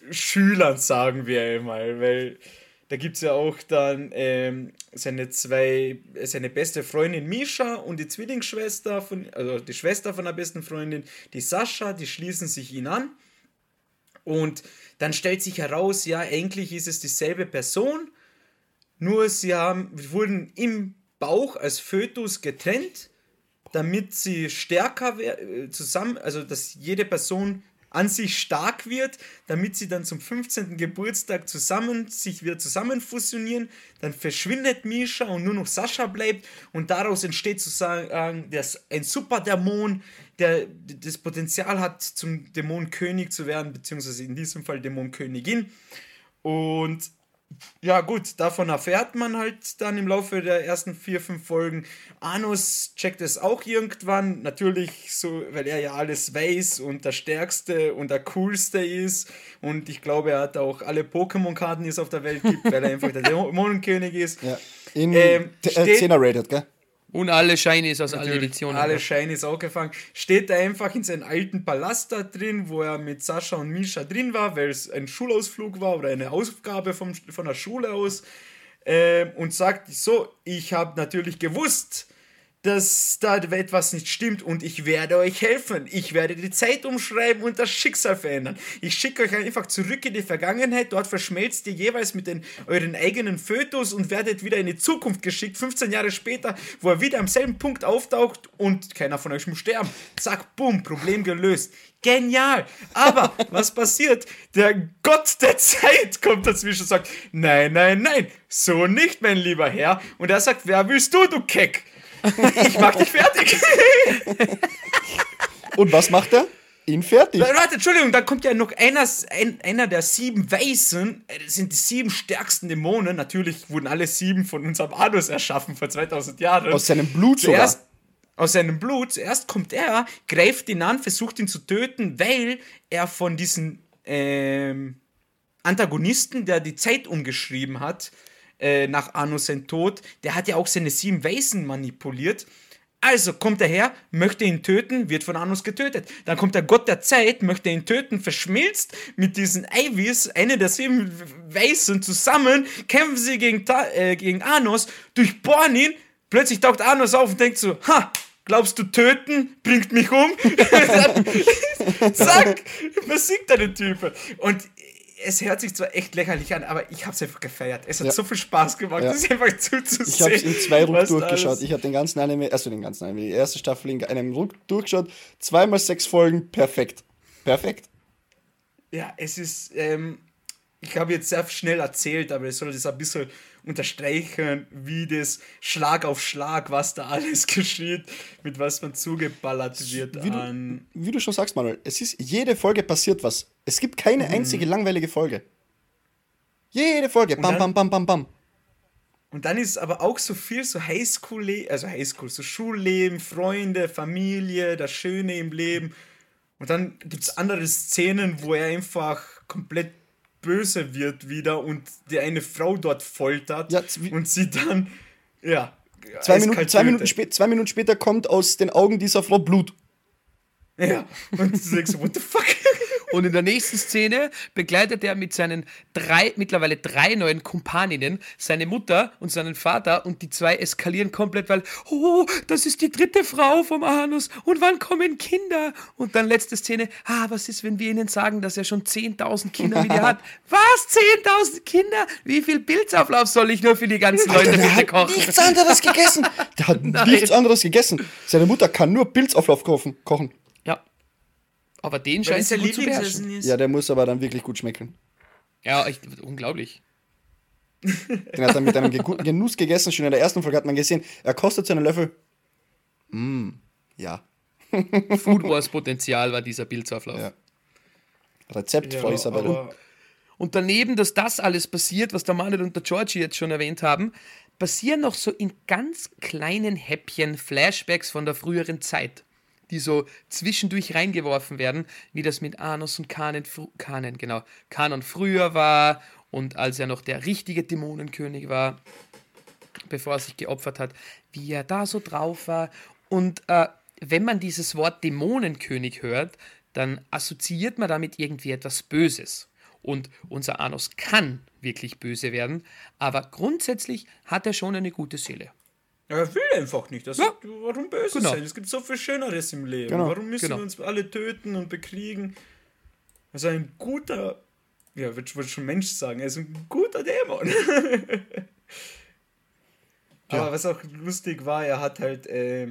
Schülern, sagen wir einmal, weil da gibt es ja auch dann ähm, seine zwei, seine beste Freundin Misha und die Zwillingsschwester von, also die Schwester von der besten Freundin, die Sascha, die schließen sich ihn an. Und dann stellt sich heraus, ja, eigentlich ist es dieselbe Person, nur sie haben, wurden im Bauch als Fötus getrennt, damit sie stärker äh, zusammen, also dass jede Person an sich stark wird, damit sie dann zum 15. Geburtstag zusammen sich wieder zusammen fusionieren, dann verschwindet Misha und nur noch Sascha bleibt und daraus entsteht sozusagen das, ein Superdämon, der das Potenzial hat, zum Dämonenkönig zu werden, beziehungsweise in diesem Fall Dämonenkönigin. Und ja, gut, davon erfährt man halt dann im Laufe der ersten vier, fünf Folgen. Anus checkt es auch irgendwann, natürlich so, weil er ja alles weiß und der Stärkste und der Coolste ist. Und ich glaube, er hat auch alle Pokémon-Karten, die es auf der Welt gibt, weil er einfach der Dämonenkönig ist. Ja. In ähm, äh, 10er rated, gell? Und alle Shinies aus allen Editionen. Alle Shinies auch gefangen. Steht er einfach in seinem alten Palast da drin, wo er mit Sascha und Misha drin war, weil es ein Schulausflug war oder eine Ausgabe vom, von der Schule aus. Äh, und sagt so, ich habe natürlich gewusst, dass da etwas nicht stimmt und ich werde euch helfen. Ich werde die Zeit umschreiben und das Schicksal verändern. Ich schicke euch einfach zurück in die Vergangenheit. Dort verschmelzt ihr jeweils mit den, euren eigenen Fötus und werdet wieder in die Zukunft geschickt. 15 Jahre später, wo er wieder am selben Punkt auftaucht und keiner von euch muss sterben. Zack, bumm, Problem gelöst. Genial! Aber was passiert? Der Gott der Zeit kommt dazwischen und sagt: Nein, nein, nein, so nicht, mein lieber Herr. Und er sagt: Wer willst du, du Keck? Ich mach dich fertig. Und was macht er? Ihn fertig. Warte, Entschuldigung, da kommt ja noch einer, ein, einer der sieben Weißen, äh, das sind die sieben stärksten Dämonen. Natürlich wurden alle sieben von unserem Anus erschaffen vor 2000 Jahren. Aus seinem Blut Zuerst, sogar. Aus seinem Blut. Zuerst kommt er, greift ihn an, versucht ihn zu töten, weil er von diesen ähm, Antagonisten, der die Zeit umgeschrieben hat, äh, nach Arno sein Tod, der hat ja auch seine sieben Weisen manipuliert. Also kommt er her, möchte ihn töten, wird von Anus getötet. Dann kommt der Gott der Zeit, möchte ihn töten, verschmilzt mit diesen Ivies, eine der sieben Weisen zusammen, kämpfen sie gegen, äh, gegen Anus, durchbohren ihn, plötzlich taucht Anus auf und denkt so, ha, glaubst du töten bringt mich um? Zack, besiegt er den Typen. Und es hört sich zwar echt lächerlich an, aber ich habe es einfach gefeiert. Es hat ja. so viel Spaß gemacht, ja. das einfach zuzusehen. Ich habe es in zwei Ruck durchgeschaut. Ich habe den ganzen Anime, also den ganzen Anime, die erste Staffel in einem Ruck durchgeschaut. Zweimal sechs Folgen, perfekt. Perfekt. Ja, es ist, ähm, ich habe jetzt sehr schnell erzählt, aber es soll das ein bisschen unterstreichen, wie das Schlag auf Schlag, was da alles geschieht, mit was man zugeballert wird wie. Du, wie du schon sagst, Manuel, es ist jede Folge passiert was. Es gibt keine mhm. einzige langweilige Folge. Jede Folge, bam, dann, bam, bam, bam, bam. Und dann ist aber auch so viel so Highschool, also Highschool, so Schulleben, Freunde, Familie, das Schöne im Leben. Und dann gibt es andere Szenen, wo er einfach komplett böse wird wieder und die eine Frau dort foltert ja, und sie dann, ja. Zwei Minuten, zwei, Minuten zwei Minuten später kommt aus den Augen dieser Frau Blut. Ja, und du denkst, what the fuck? Und in der nächsten Szene begleitet er mit seinen drei, mittlerweile drei neuen Kumpaninnen seine Mutter und seinen Vater und die zwei eskalieren komplett, weil, oh, das ist die dritte Frau vom Anus und wann kommen Kinder? Und dann letzte Szene, ah, was ist, wenn wir ihnen sagen, dass er schon 10.000 Kinder wieder hat? Was? 10.000 Kinder? Wie viel Pilzauflauf soll ich nur für die ganzen Leute Alter, bitte kochen? nichts anderes gegessen. Der hat Nein. nichts anderes gegessen. Seine Mutter kann nur Pilzauflauf kochen. Aber den scheint er gut zu beherrschen. Ja, der muss aber dann wirklich gut schmecken. Ja, ich, unglaublich. Den hat er mit einem Genuss gegessen. Schon in der ersten Folge hat man gesehen, er kostet seinen Löffel. Mm, ja. Food Wars Potenzial war dieser Pilzauflauf. Ja. Rezept, ja, Isabelle. Und, und daneben, dass das alles passiert, was der Manuel und der Georgie jetzt schon erwähnt haben, passieren noch so in ganz kleinen Häppchen Flashbacks von der früheren Zeit die so zwischendurch reingeworfen werden, wie das mit Anos und Kanen, Kanen, genau, Kanon früher war und als er noch der richtige Dämonenkönig war, bevor er sich geopfert hat, wie er da so drauf war. Und äh, wenn man dieses Wort Dämonenkönig hört, dann assoziiert man damit irgendwie etwas Böses. Und unser Anos kann wirklich böse werden, aber grundsätzlich hat er schon eine gute Seele. Er will einfach nicht. Das ja. warum böse genau. sein? Es gibt so viel Schöneres im Leben. Genau. Warum müssen genau. wir uns alle töten und bekriegen? Also ein guter, ja, würde ich schon Mensch sagen, er ist ein guter Dämon. ja. Aber was auch lustig war, er hat halt, äh,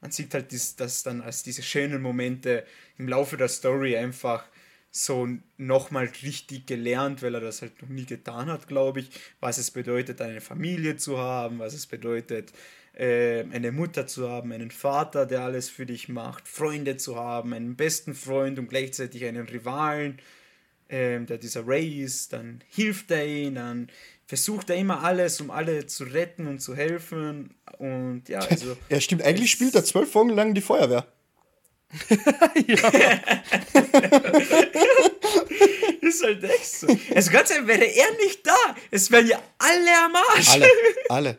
man sieht halt dies, das dann als diese schönen Momente im Laufe der Story einfach so nochmal richtig gelernt, weil er das halt noch nie getan hat, glaube ich, was es bedeutet, eine Familie zu haben, was es bedeutet, äh, eine Mutter zu haben, einen Vater, der alles für dich macht, Freunde zu haben, einen besten Freund und gleichzeitig einen Rivalen. ähm, der dieser Ray ist, dann hilft er ihn, dann versucht er immer alles, um alle zu retten und zu helfen. Und ja, also. ja, stimmt. Eigentlich spielt er zwölf Folgen lang die Feuerwehr. ja. ist halt echt so. Also ganz ehrlich, wäre er nicht da, es wären ja alle am Arsch. Alle, alle.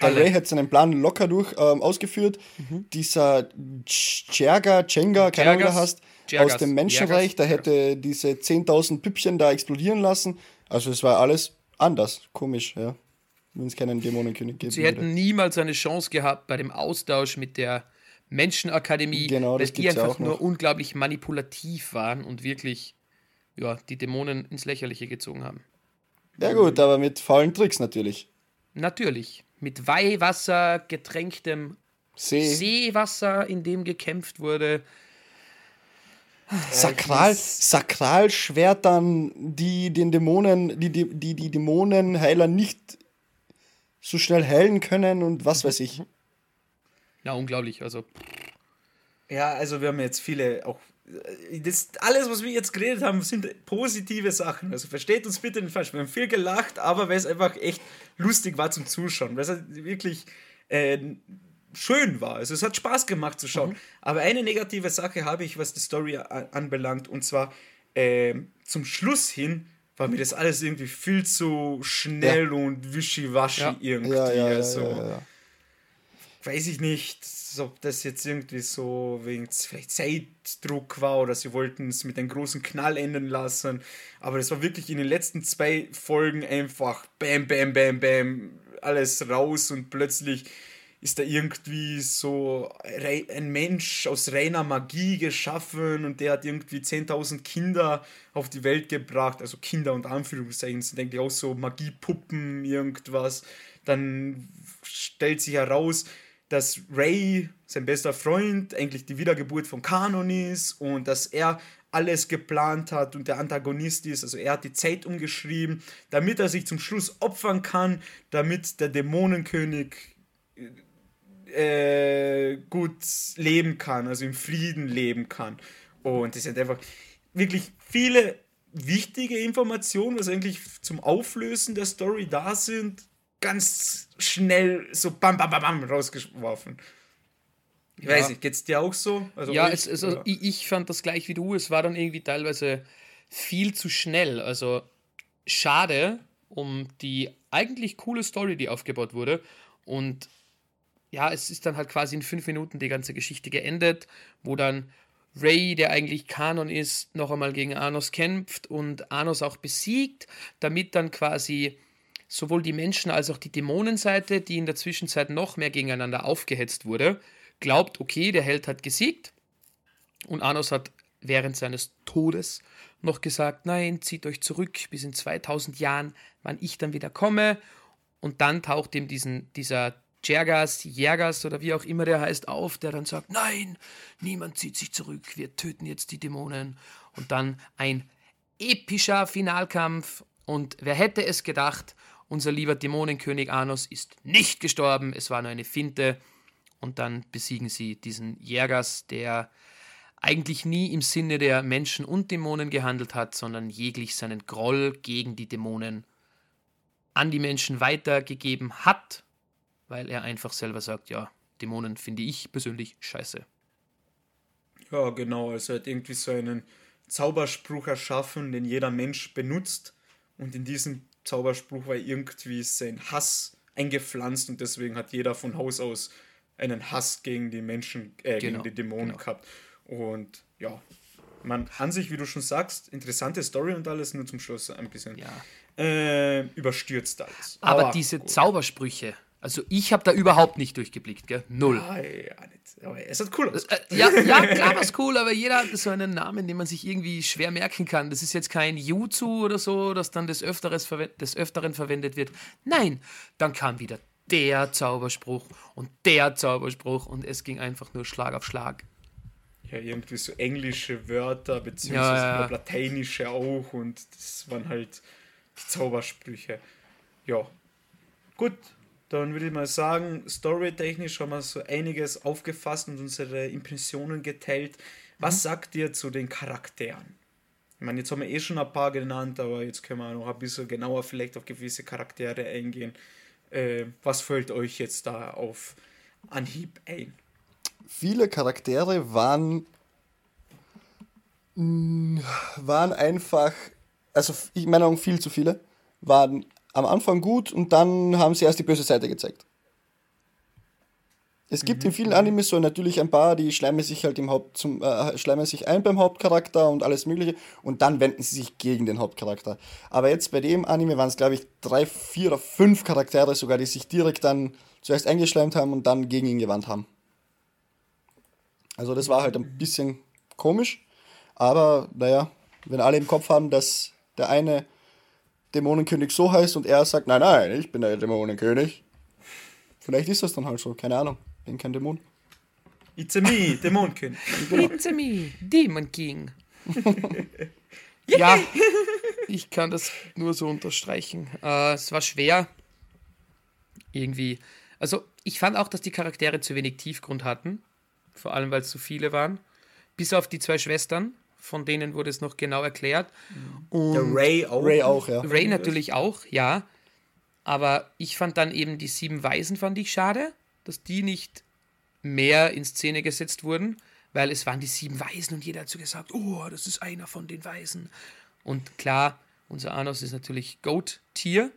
Der alle. Ray hat seinen Plan locker durch ähm, ausgeführt. Mhm. Dieser Jerga, Jenga, keine Ahnung, wie du hast, aus dem Menschenreich, der hätte diese 10.000 Püppchen da explodieren lassen. Also es war alles anders, komisch, ja. Wenn es keinen Dämonenkönig gibt. Sie hätten niemals eine Chance gehabt bei dem Austausch mit der Menschenakademie, genau, weil die einfach nur unglaublich manipulativ waren und wirklich ja, die Dämonen ins Lächerliche gezogen haben. Ja gut, aber mit faulen Tricks natürlich. Natürlich. Mit Weihwasser getränktem See. Seewasser, in dem gekämpft wurde. Sakral, Sakralschwertern, die den Dämonen, die, die, die, die Dämonenheiler nicht so schnell heilen können und was weiß ich. Ja, unglaublich. Also. Ja, also wir haben jetzt viele auch. Das, alles, was wir jetzt geredet haben, sind positive Sachen. Also versteht uns bitte nicht falsch. Wir haben viel gelacht, aber weil es einfach echt lustig war zum Zuschauen. Weil es halt wirklich äh, schön war. Also es hat Spaß gemacht zu schauen. Mhm. Aber eine negative Sache habe ich, was die Story anbelangt. Und zwar äh, zum Schluss hin war mir das alles irgendwie viel zu schnell ja. und wischiwaschi ja. irgendwie. Ja, ja, also, weiß ich nicht, ob das jetzt irgendwie so wegen vielleicht Zeitdruck war oder sie wollten es mit einem großen Knall enden lassen. Aber das war wirklich in den letzten zwei Folgen einfach bam, bam, bam, bam, alles raus und plötzlich ist da irgendwie so ein Mensch aus reiner Magie geschaffen und der hat irgendwie 10.000 Kinder auf die Welt gebracht. Also Kinder und Anführungszeichen sind eigentlich auch so Magiepuppen, irgendwas. Dann stellt sich heraus, dass Ray, sein bester Freund, eigentlich die Wiedergeburt von Kanon ist und dass er alles geplant hat und der Antagonist ist. Also er hat die Zeit umgeschrieben, damit er sich zum Schluss opfern kann, damit der Dämonenkönig äh, gut leben kann, also im Frieden leben kann. Und das sind einfach wirklich viele wichtige Informationen, was eigentlich zum Auflösen der Story da sind, ganz schnell so bam, bam, bam, bam rausgeworfen. Ich ja. weiß nicht, geht's dir auch so? Also ja, euch, es, also ich, ich, fand das gleich wie du. Es war dann irgendwie teilweise viel zu schnell. Also schade um die eigentlich coole Story, die aufgebaut wurde. Und ja, es ist dann halt quasi in fünf Minuten die ganze Geschichte geendet, wo dann Ray, der eigentlich Kanon ist, noch einmal gegen Anos kämpft und Anos auch besiegt, damit dann quasi sowohl die Menschen als auch die Dämonenseite, die in der Zwischenzeit noch mehr gegeneinander aufgehetzt wurde, glaubt, okay, der Held hat gesiegt. Und Anos hat während seines Todes noch gesagt, nein, zieht euch zurück bis in 2000 Jahren, wann ich dann wieder komme. Und dann taucht ihm diesen, dieser Jergas, Jergas oder wie auch immer der heißt, auf, der dann sagt, nein, niemand zieht sich zurück, wir töten jetzt die Dämonen. Und dann ein epischer Finalkampf. Und wer hätte es gedacht, unser lieber Dämonenkönig Anos ist nicht gestorben, es war nur eine Finte. Und dann besiegen sie diesen Jergas, der eigentlich nie im Sinne der Menschen und Dämonen gehandelt hat, sondern jeglich seinen Groll gegen die Dämonen an die Menschen weitergegeben hat weil er einfach selber sagt, ja, Dämonen finde ich persönlich scheiße. Ja, genau, also er hat irgendwie so einen Zauberspruch erschaffen, den jeder Mensch benutzt und in diesem Zauberspruch war irgendwie sein Hass eingepflanzt und deswegen hat jeder von Haus aus einen Hass gegen die Menschen, äh, genau, gegen die Dämonen genau. gehabt. Und ja, man an sich, wie du schon sagst, interessante Story und alles, nur zum Schluss ein bisschen ja. äh, überstürzt alles. Aber, Aber diese gut. Zaubersprüche, also ich habe da überhaupt nicht durchgeblickt, gell? Null. Ah, ja, nicht. Aber es hat cool aus. Äh, ja, ja, klar was cool, aber jeder hat so einen Namen, den man sich irgendwie schwer merken kann. Das ist jetzt kein Jutsu oder so, das dann des, Öfteres, des Öfteren verwendet wird. Nein, dann kam wieder der Zauberspruch und der Zauberspruch und es ging einfach nur Schlag auf Schlag. Ja, irgendwie so englische Wörter, beziehungsweise ja, ja. lateinische auch und das waren halt die Zaubersprüche. Ja, gut, dann würde ich mal sagen, storytechnisch haben wir so einiges aufgefasst und unsere Impressionen geteilt. Was mhm. sagt ihr zu den Charakteren? meine, jetzt haben wir eh schon ein paar genannt, aber jetzt können wir noch ein bisschen genauer vielleicht auf gewisse Charaktere eingehen. Äh, was fällt euch jetzt da auf Anhieb ein? Viele Charaktere waren, mh, waren einfach, also ich meine auch viel zu viele, waren am Anfang gut und dann haben sie erst die böse Seite gezeigt. Es gibt in vielen Animes so natürlich ein paar, die schleimen sich halt im Haupt zum, äh, schleimen sich ein beim Hauptcharakter und alles mögliche und dann wenden sie sich gegen den Hauptcharakter. Aber jetzt bei dem Anime waren es glaube ich drei, vier oder fünf Charaktere sogar, die sich direkt dann zuerst eingeschleimt haben und dann gegen ihn gewandt haben. Also das war halt ein bisschen komisch, aber naja, wenn alle im Kopf haben, dass der eine Dämonenkönig so heißt und er sagt, nein, nein, ich bin der Dämonenkönig. Vielleicht ist das dann halt so, keine Ahnung. Bin kein Dämon. It's a me, Dämonenkönig. It's a me, Demon King. ja, ich kann das nur so unterstreichen. Äh, es war schwer. Irgendwie. Also, ich fand auch, dass die Charaktere zu wenig Tiefgrund hatten. Vor allem, weil es zu viele waren. Bis auf die zwei Schwestern, von denen wurde es noch genau erklärt. Und Der Ray auch. Ray auch, ja. Ray natürlich auch, ja. Aber ich fand dann eben die sieben Weisen fand ich schade, dass die nicht mehr in Szene gesetzt wurden, weil es waren die sieben Weisen und jeder hat so gesagt, oh, das ist einer von den Weisen. Und klar, unser Anos ist natürlich Goat-Tier.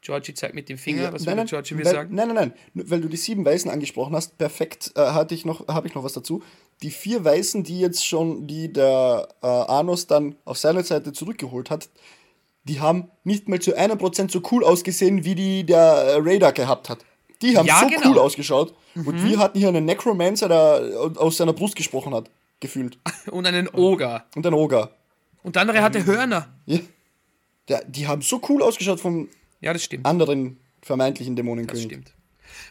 Georgie zeigt mit dem Finger, Ja, was nein, würde Georgie mir weil, sagen? Nein, nein, nein. Weil du die sieben Weißen angesprochen hast, perfekt, äh, hatte ich noch, habe ich noch was dazu. Die vier Weißen, die jetzt schon, die der äh, Anos dann auf seiner Seite zurückgeholt hat, die haben nicht mal zu einem Prozent so cool ausgesehen, wie die der äh, Radar gehabt hat. Die haben Ja, so genau. cool ausgeschaut. Und wir hatten hier einen Necromancer, der aus seiner Brust gesprochen hat, gefühlt. Und einen Oger. Und ein Oger. Und der andere hatte Hörner. Ja. Der, die haben so cool ausgeschaut vom Ja, das stimmt. anderen vermeintlichen Das Dämonenkönig. stimmt.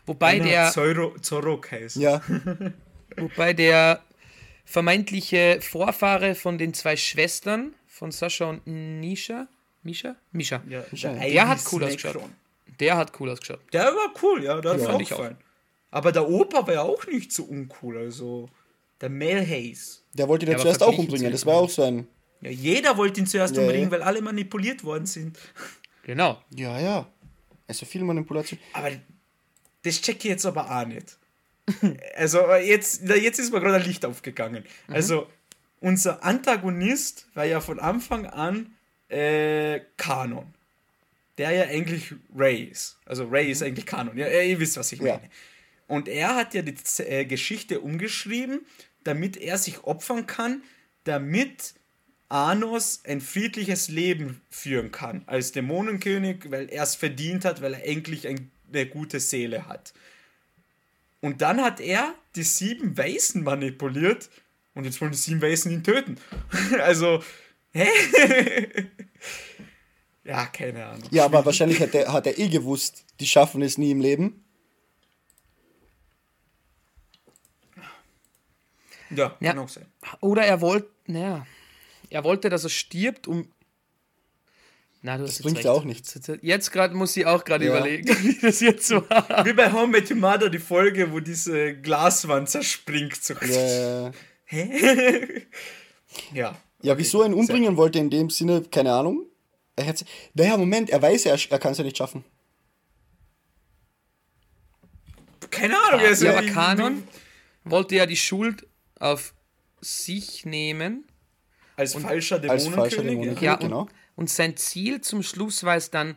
Wobei Einer der, Zoro, Zorok heißt. Ja, Wobei der vermeintliche Vorfahre von den zwei Schwestern, von Sascha und Nisha, Misha? Misha. Ja, Der hat cool ausgeschaut. schon. Der hat cool ausgeschaut. Der war cool, ja, der hat mir fand auch ich auch. gefallen. Aber der Opa war ja auch nicht so uncool, also der Mel Hayes. der wollte den Ja, aber zuerst auch umbringen. Das war auch so ein. Ja, jeder wollte ihn zuerst Ja, umbringen, ja. weil alle manipuliert worden sind. Genau. Ja, ja. Also viel Manipulation. Aber das check ich jetzt aber auch nicht. Also jetzt, jetzt ist mir gerade ein Licht aufgegangen. Also unser Antagonist war ja von Anfang an äh, Kanon. Der ja eigentlich Ray ist. Also Ray ist eigentlich Kanon. Ja, ihr wisst, was ich Ja. meine. Und er hat ja die äh, Geschichte umgeschrieben, damit er sich opfern kann, damit Anos ein friedliches Leben führen kann als Dämonenkönig, weil er es verdient hat, weil er endlich ein, eine gute Seele hat. Und dann hat er die sieben Weißen manipuliert und jetzt wollen die sieben Weißen ihn töten. also, hä? ja, keine Ahnung. Ja, aber wahrscheinlich hat er, hat er eh gewusst, die schaffen es nie im Leben. Ja, Ja. kann auch sein. Oder er wollte, naja, er wollte, dass er stirbt, um. Na, du hast Das bringt ja auch nichts. Jetzt gerade muss ich auch gerade Ja. überlegen, wie das jetzt war. Wie bei Home Met Your Mother, die Folge, wo diese Glaswand zerspringt. So. Ja, Ja. ja wieso er ihn umbringen wollte in dem Sinne, keine Ahnung. Er hat, naja, Moment, er weiß, er, er kann es ja nicht schaffen. Keine Ahnung. also ja, aber Kanon wollte ja die Schuld auf sich nehmen. Als falscher Als falscher Dämonenkönig. Dämonenkönig. ja. Ja, genau. und, und sein Ziel zum Schluss war es dann,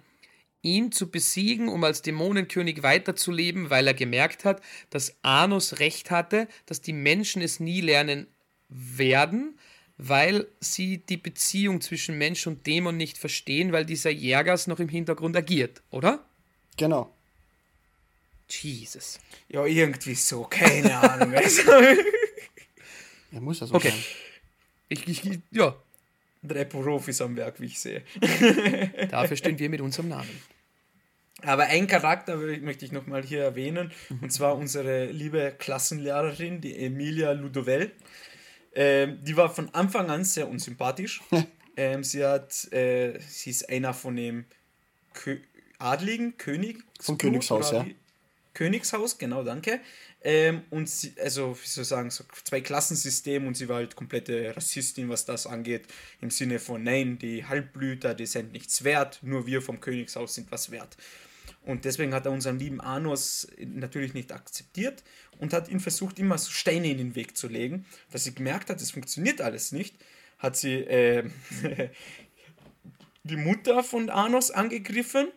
ihn zu besiegen, um als Dämonenkönig weiterzuleben, weil er gemerkt hat, dass Anus recht hatte, dass die Menschen es nie lernen werden, weil sie die Beziehung zwischen Mensch und Dämon nicht verstehen, weil dieser Jägers noch im Hintergrund agiert, oder? Genau. Jesus. ja, irgendwie so. Keine Ahnung. Also, Er muss ja so Okay. sein. Ich, ich, ich- ja, drei Profis am Werk, wie ich sehe. dafür stehen wir mit unserem Namen. Aber ein Charakter möchte ich nochmal hier erwähnen, und zwar unsere liebe Klassenlehrerin, die Emilia Ludovel. Ähm, die war von Anfang an sehr unsympathisch. ähm, sie hat, äh, sie ist einer von dem Kö Adligen, König. Vom Königshaus, ja. Königshaus, genau, danke. Ähm, und sie, also, wie soll ich sagen, so zwei Klassensystem und sie war halt komplette Rassistin, was das angeht. Im Sinne von, nein, die Halbblüter, die sind nichts wert, nur wir vom Königshaus sind was wert. Und deswegen hat er unseren lieben Anos natürlich nicht akzeptiert und hat ihn versucht, immer so Steine in den Weg zu legen. Dass sie gemerkt hat, es funktioniert alles nicht, hat sie äh, die Mutter von Anos angegriffen,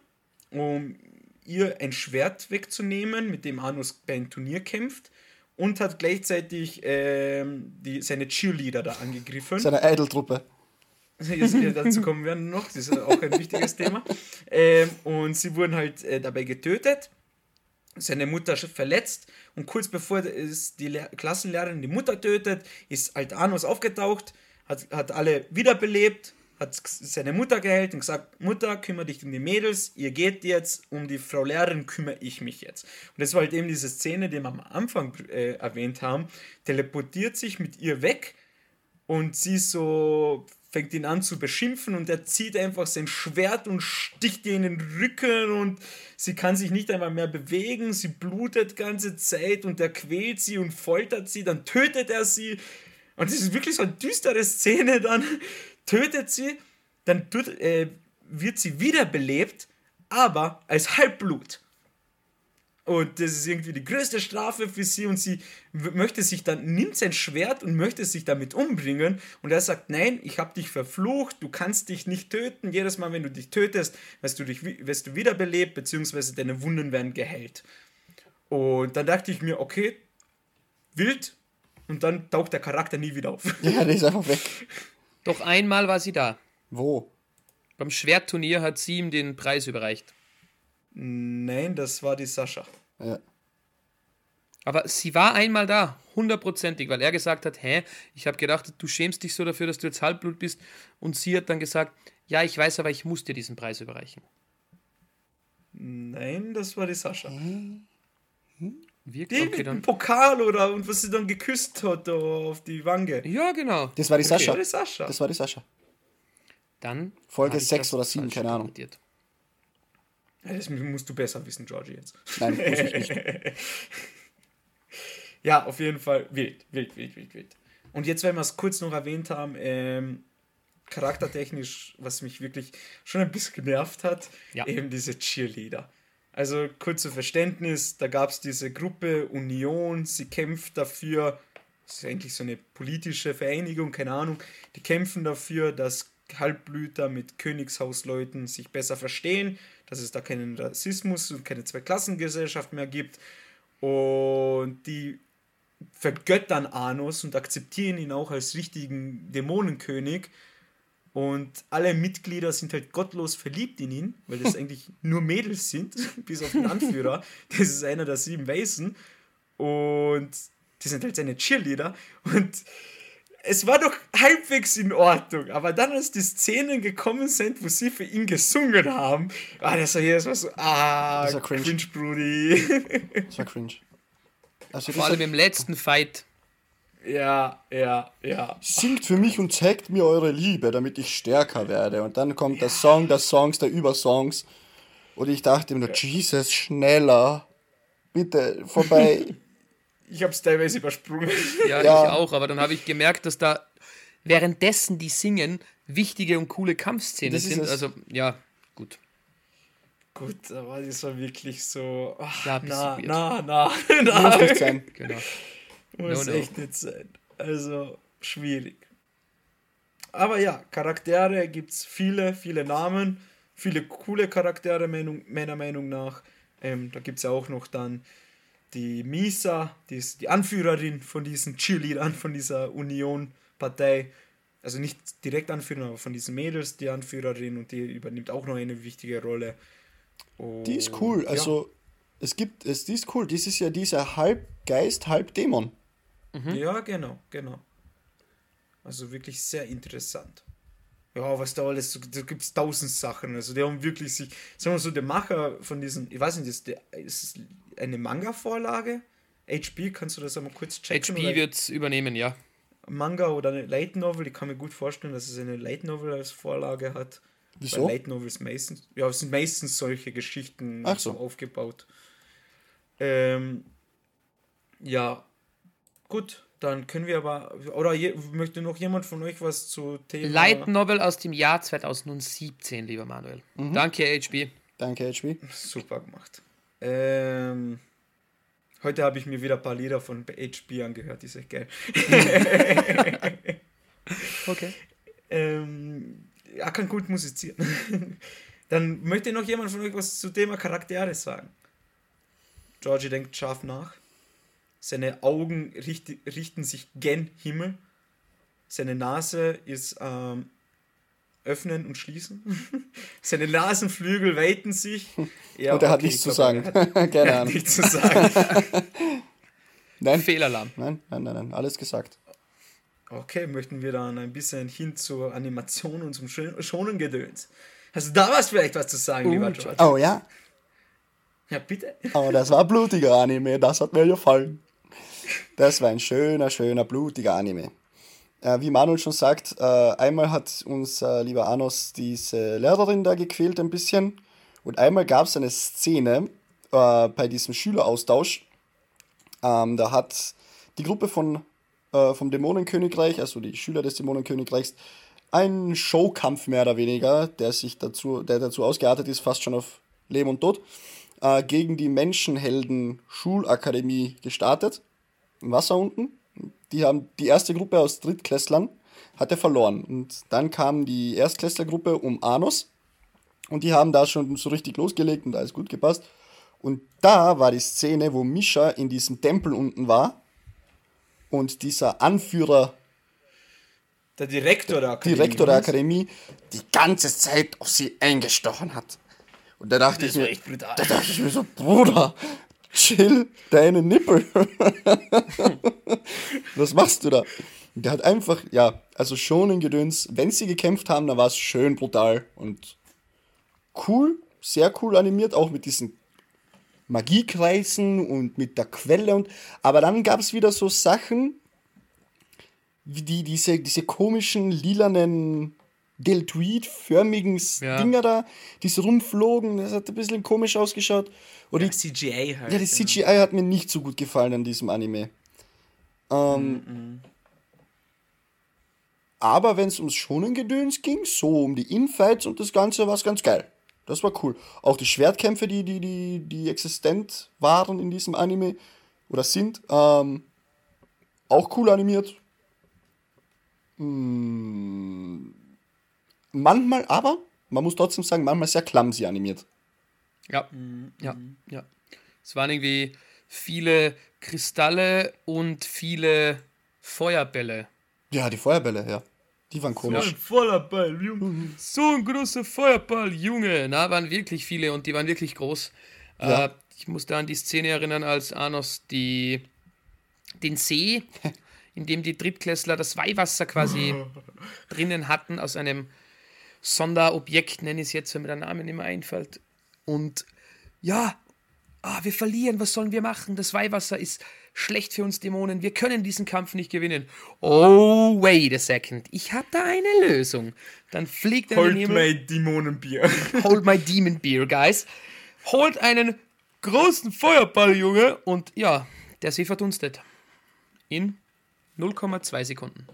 um ihr ein Schwert wegzunehmen, mit dem Anus beim Turnier kämpft. Und hat gleichzeitig ähm, die, seine Cheerleader da angegriffen. Seine Idol-Truppe. dazu kommen wir noch, das ist auch ein wichtiges Thema. Ähm, und sie wurden halt äh, dabei getötet. Seine Mutter verletzt und kurz bevor es die Lehr Klassenlehrerin die Mutter tötet, ist halt Anus aufgetaucht, hat, hat alle wiederbelebt hat seine Mutter geheilt und gesagt, Mutter, kümmere dich um die Mädels, ihr geht jetzt, um die Frau Lehrerin kümmere ich mich jetzt. Und das war halt eben diese Szene, die wir am Anfang äh, erwähnt haben, teleportiert sich mit ihr weg und sie so fängt ihn an zu beschimpfen und er zieht einfach sein Schwert und sticht ihr in den Rücken und sie kann sich nicht einmal mehr bewegen, sie blutet ganze Zeit und er quält sie und foltert sie, dann tötet er sie. Und das ist wirklich so eine düstere Szene dann, tötet sie, dann tut, äh, wird sie wiederbelebt, aber als Halbblut. Und das ist irgendwie die größte Strafe für sie und sie möchte sich dann, nimmt sein Schwert und möchte sich damit umbringen und er sagt, nein, ich habe dich verflucht, du kannst dich nicht töten, jedes Mal, wenn du dich tötest, wirst du, dich, wirst du wiederbelebt, beziehungsweise deine Wunden werden geheilt. Und dann dachte ich mir, okay, wild, und dann taucht der Charakter nie wieder auf. Ja, der ist einfach weg. Doch einmal war sie da. Wo? Beim Schwertturnier hat sie ihm den Preis überreicht. Nein, das war die Sascha. Ja. Aber sie war einmal da, hundertprozentig, weil er gesagt hat, hä, ich habe gedacht, du schämst dich so dafür, dass du jetzt Halbblut bist. Und sie hat dann gesagt, ja, ich weiß, aber ich muss dir diesen Preis überreichen. Nein, das war die Sascha. Hm? Hm? Die okay, mit dem Pokal oder und was sie dann geküsst hat auf die Wange. Ja, genau. Das war die Sascha. Das war die Sascha. Das war die Sascha. Dann. Folge 6 oder 7, keine Ahnung. Ja, das musst du besser wissen, Georgie, jetzt. Nein, muss ich nicht. ja, auf jeden Fall wild, wild, wild, wild, wild. Und jetzt, wenn wir es kurz noch erwähnt haben, ähm, charaktertechnisch, was mich wirklich schon ein bisschen genervt hat, ja. eben diese Cheerleader. Also kurz zu Verständnis, da gab es diese Gruppe Union, sie kämpft dafür, das ist eigentlich so eine politische Vereinigung, keine Ahnung, die kämpfen dafür, dass Halbblüter mit Königshausleuten sich besser verstehen, dass es da keinen Rassismus und keine Zweiklassengesellschaft mehr gibt. Und die vergöttern Anus und akzeptieren ihn auch als richtigen Dämonenkönig und alle Mitglieder sind halt gottlos verliebt in ihn, weil das eigentlich nur Mädels sind, bis auf den Anführer. Das ist einer der sieben Weißen. Und die sind halt seine Cheerleader. Und es war doch halbwegs in Ordnung. Aber dann, als die Szenen gekommen sind, wo sie für ihn gesungen haben, war das so hier, das war so, ah, das war cringe. cringe, Brudi. Das war cringe. Also Vor allem im letzten Fight ja, ja, ja. Singt für mich und zeigt mir eure Liebe, damit ich stärker werde. Und dann kommt ja. der Song der Songs, der Übersongs. Und ich dachte mir nur, Jesus, schneller. Bitte, vorbei. ich hab's teilweise übersprungen. Ja, ja. ich auch, aber dann habe ich gemerkt, dass da währenddessen die singen wichtige und coole Kampfszenen sind. Also, ja, gut. Gut, aber das war wirklich so. Ach, ja, na, na, na, na. Muss nicht sein. Genau. Muss no, no. echt nicht sein. Also schwierig. Aber ja, Charaktere gibt es viele, viele Namen, viele coole Charaktere meiner Meinung nach. Ähm, da gibt es ja auch noch dann die Misa, die ist die Anführerin von diesen Cheerleadern, von dieser Union-Partei. Also nicht direkt Anführerin, aber von diesen Mädels die Anführerin und die übernimmt auch noch eine wichtige Rolle. Und, die ist cool. Also ja. es gibt, es, die ist cool. Das ist ja dieser halb Geist, halb Dämon. Mhm. Ja, genau, genau. Also wirklich sehr interessant. Ja, was da alles, da gibt es tausend Sachen. Also die haben wirklich sich, sagen wir so, der Macher von diesen, ich weiß nicht, ist, der, ist eine Manga-Vorlage? HP, kannst du das einmal kurz checken? HP wird es übernehmen, ja. Manga oder eine Light Novel, ich kann mir gut vorstellen, dass es eine Light Novel als Vorlage hat. Wieso? Weil Light Novels meistens, ja, es sind meistens solche Geschichten so. so aufgebaut. Ähm, ja, gut, dann können wir aber. Oder je, möchte noch jemand von euch was zu Thema. Light Novel aus dem Jahr 2017, lieber Manuel. Danke, HB. Danke, HB. Super gemacht. Ähm, heute habe ich mir wieder ein paar Lieder von HB angehört, die ist echt geil. Okay. Ähm, er kann gut musizieren. Dann möchte noch jemand von euch was zu Thema Charaktere sagen. Georgie denkt scharf nach. Seine Augen richt, richten sich gen Himmel. Seine Nase ist ähm, öffnen und schließen. Seine Nasenflügel weiten sich. Ja, Und er hat okay, nichts ich zu sagen. Hat, Keine hat Ahnung. nichts zu sagen. Nein, Fehlalarm. nein, nein, nein, nein, alles gesagt. Okay, möchten wir dann ein bisschen hin zur Animation und zum Schonengedöns. Hast du da was vielleicht was zu sagen, lieber George? Oh ja, Ja, bitte. aber das war ein blutiger Anime, das hat mir gefallen. Das war ein schöner, schöner, blutiger Anime. Äh, wie Manuel schon sagt, äh, einmal hat uns äh, lieber Anos diese Lehrerin da gequält ein bisschen. Und einmal gab es eine Szene äh, bei diesem Schüleraustausch. Ähm, da hat die Gruppe von, äh, vom Dämonenkönigreich, also die Schüler des Dämonenkönigreichs, einen Showkampf mehr oder weniger, der sich dazu, der dazu ausgeartet ist, fast schon auf Leben und Tod, äh, gegen die Menschenhelden Schulakademie gestartet. Im Wasser unten. Die haben die erste Gruppe aus Drittklässlern hat er verloren. Und dann kam die Erstklässlergruppe um Anos. Und die haben da schon so richtig losgelegt und alles gut gepasst. Und da war die Szene, wo Misha in diesem Tempel unten war und dieser Anführer, Der Direktor der Akademie. Direktor der? Akademie, die ganze Zeit auf sie eingestochen hat. Und da dachte ich war mir, echt brutal. da dachte ich mir so, Bruder, chill deine Nippel. Was machst du da? Der hat einfach, ja, also schon in Gedöns, wenn sie gekämpft haben, dann war es schön brutal und cool, sehr cool animiert, auch mit diesen Magiekreisen und mit der Quelle und aber dann gab es wieder so Sachen wie die diese diese komischen lilanen Deltoid-förmigen Ja. Dinger da, die so rumflogen, das hat ein bisschen komisch ausgeschaut. Oder Ja, die, CGI halt. ja, die CGI hat mir nicht so gut gefallen an diesem Anime. Ähm, Aber wenn es ums Schonengedöns ging, so um die Infights und das Ganze, war es ganz geil. Das war cool. Auch die Schwertkämpfe, die, die, die, die existent waren in diesem Anime oder sind, ähm, auch cool animiert. Mm, manchmal aber, man muss trotzdem sagen, manchmal sehr clumsy animiert. Ja, ja, ja. Es waren irgendwie viele Kristalle und viele Feuerbälle. Ja, die Feuerbälle, ja. Die waren komisch. ein voller Ball, Junge. So ein großer Feuerball, Junge. Na, waren wirklich viele und die waren wirklich groß. Ja. Äh, ich muss da an die Szene erinnern, als Anos die, den See, in dem die Drittklässler das Weihwasser quasi drinnen hatten, aus einem Sonderobjekt, nenne ich es jetzt, wenn mir der Name nicht mehr einfällt. Und ja, ah, wir verlieren, was sollen wir machen? Das Weihwasser ist schlecht für uns Dämonen, wir können diesen Kampf nicht gewinnen. Oh, wait a second, ich habe da eine Lösung. Dann fliegt er in Hold den Himmel. my Dämonenbier. Hold my demon beer, guys. Holt einen großen Feuerball, Junge, und ja, der See verdunstet. In 0,2 Sekunden.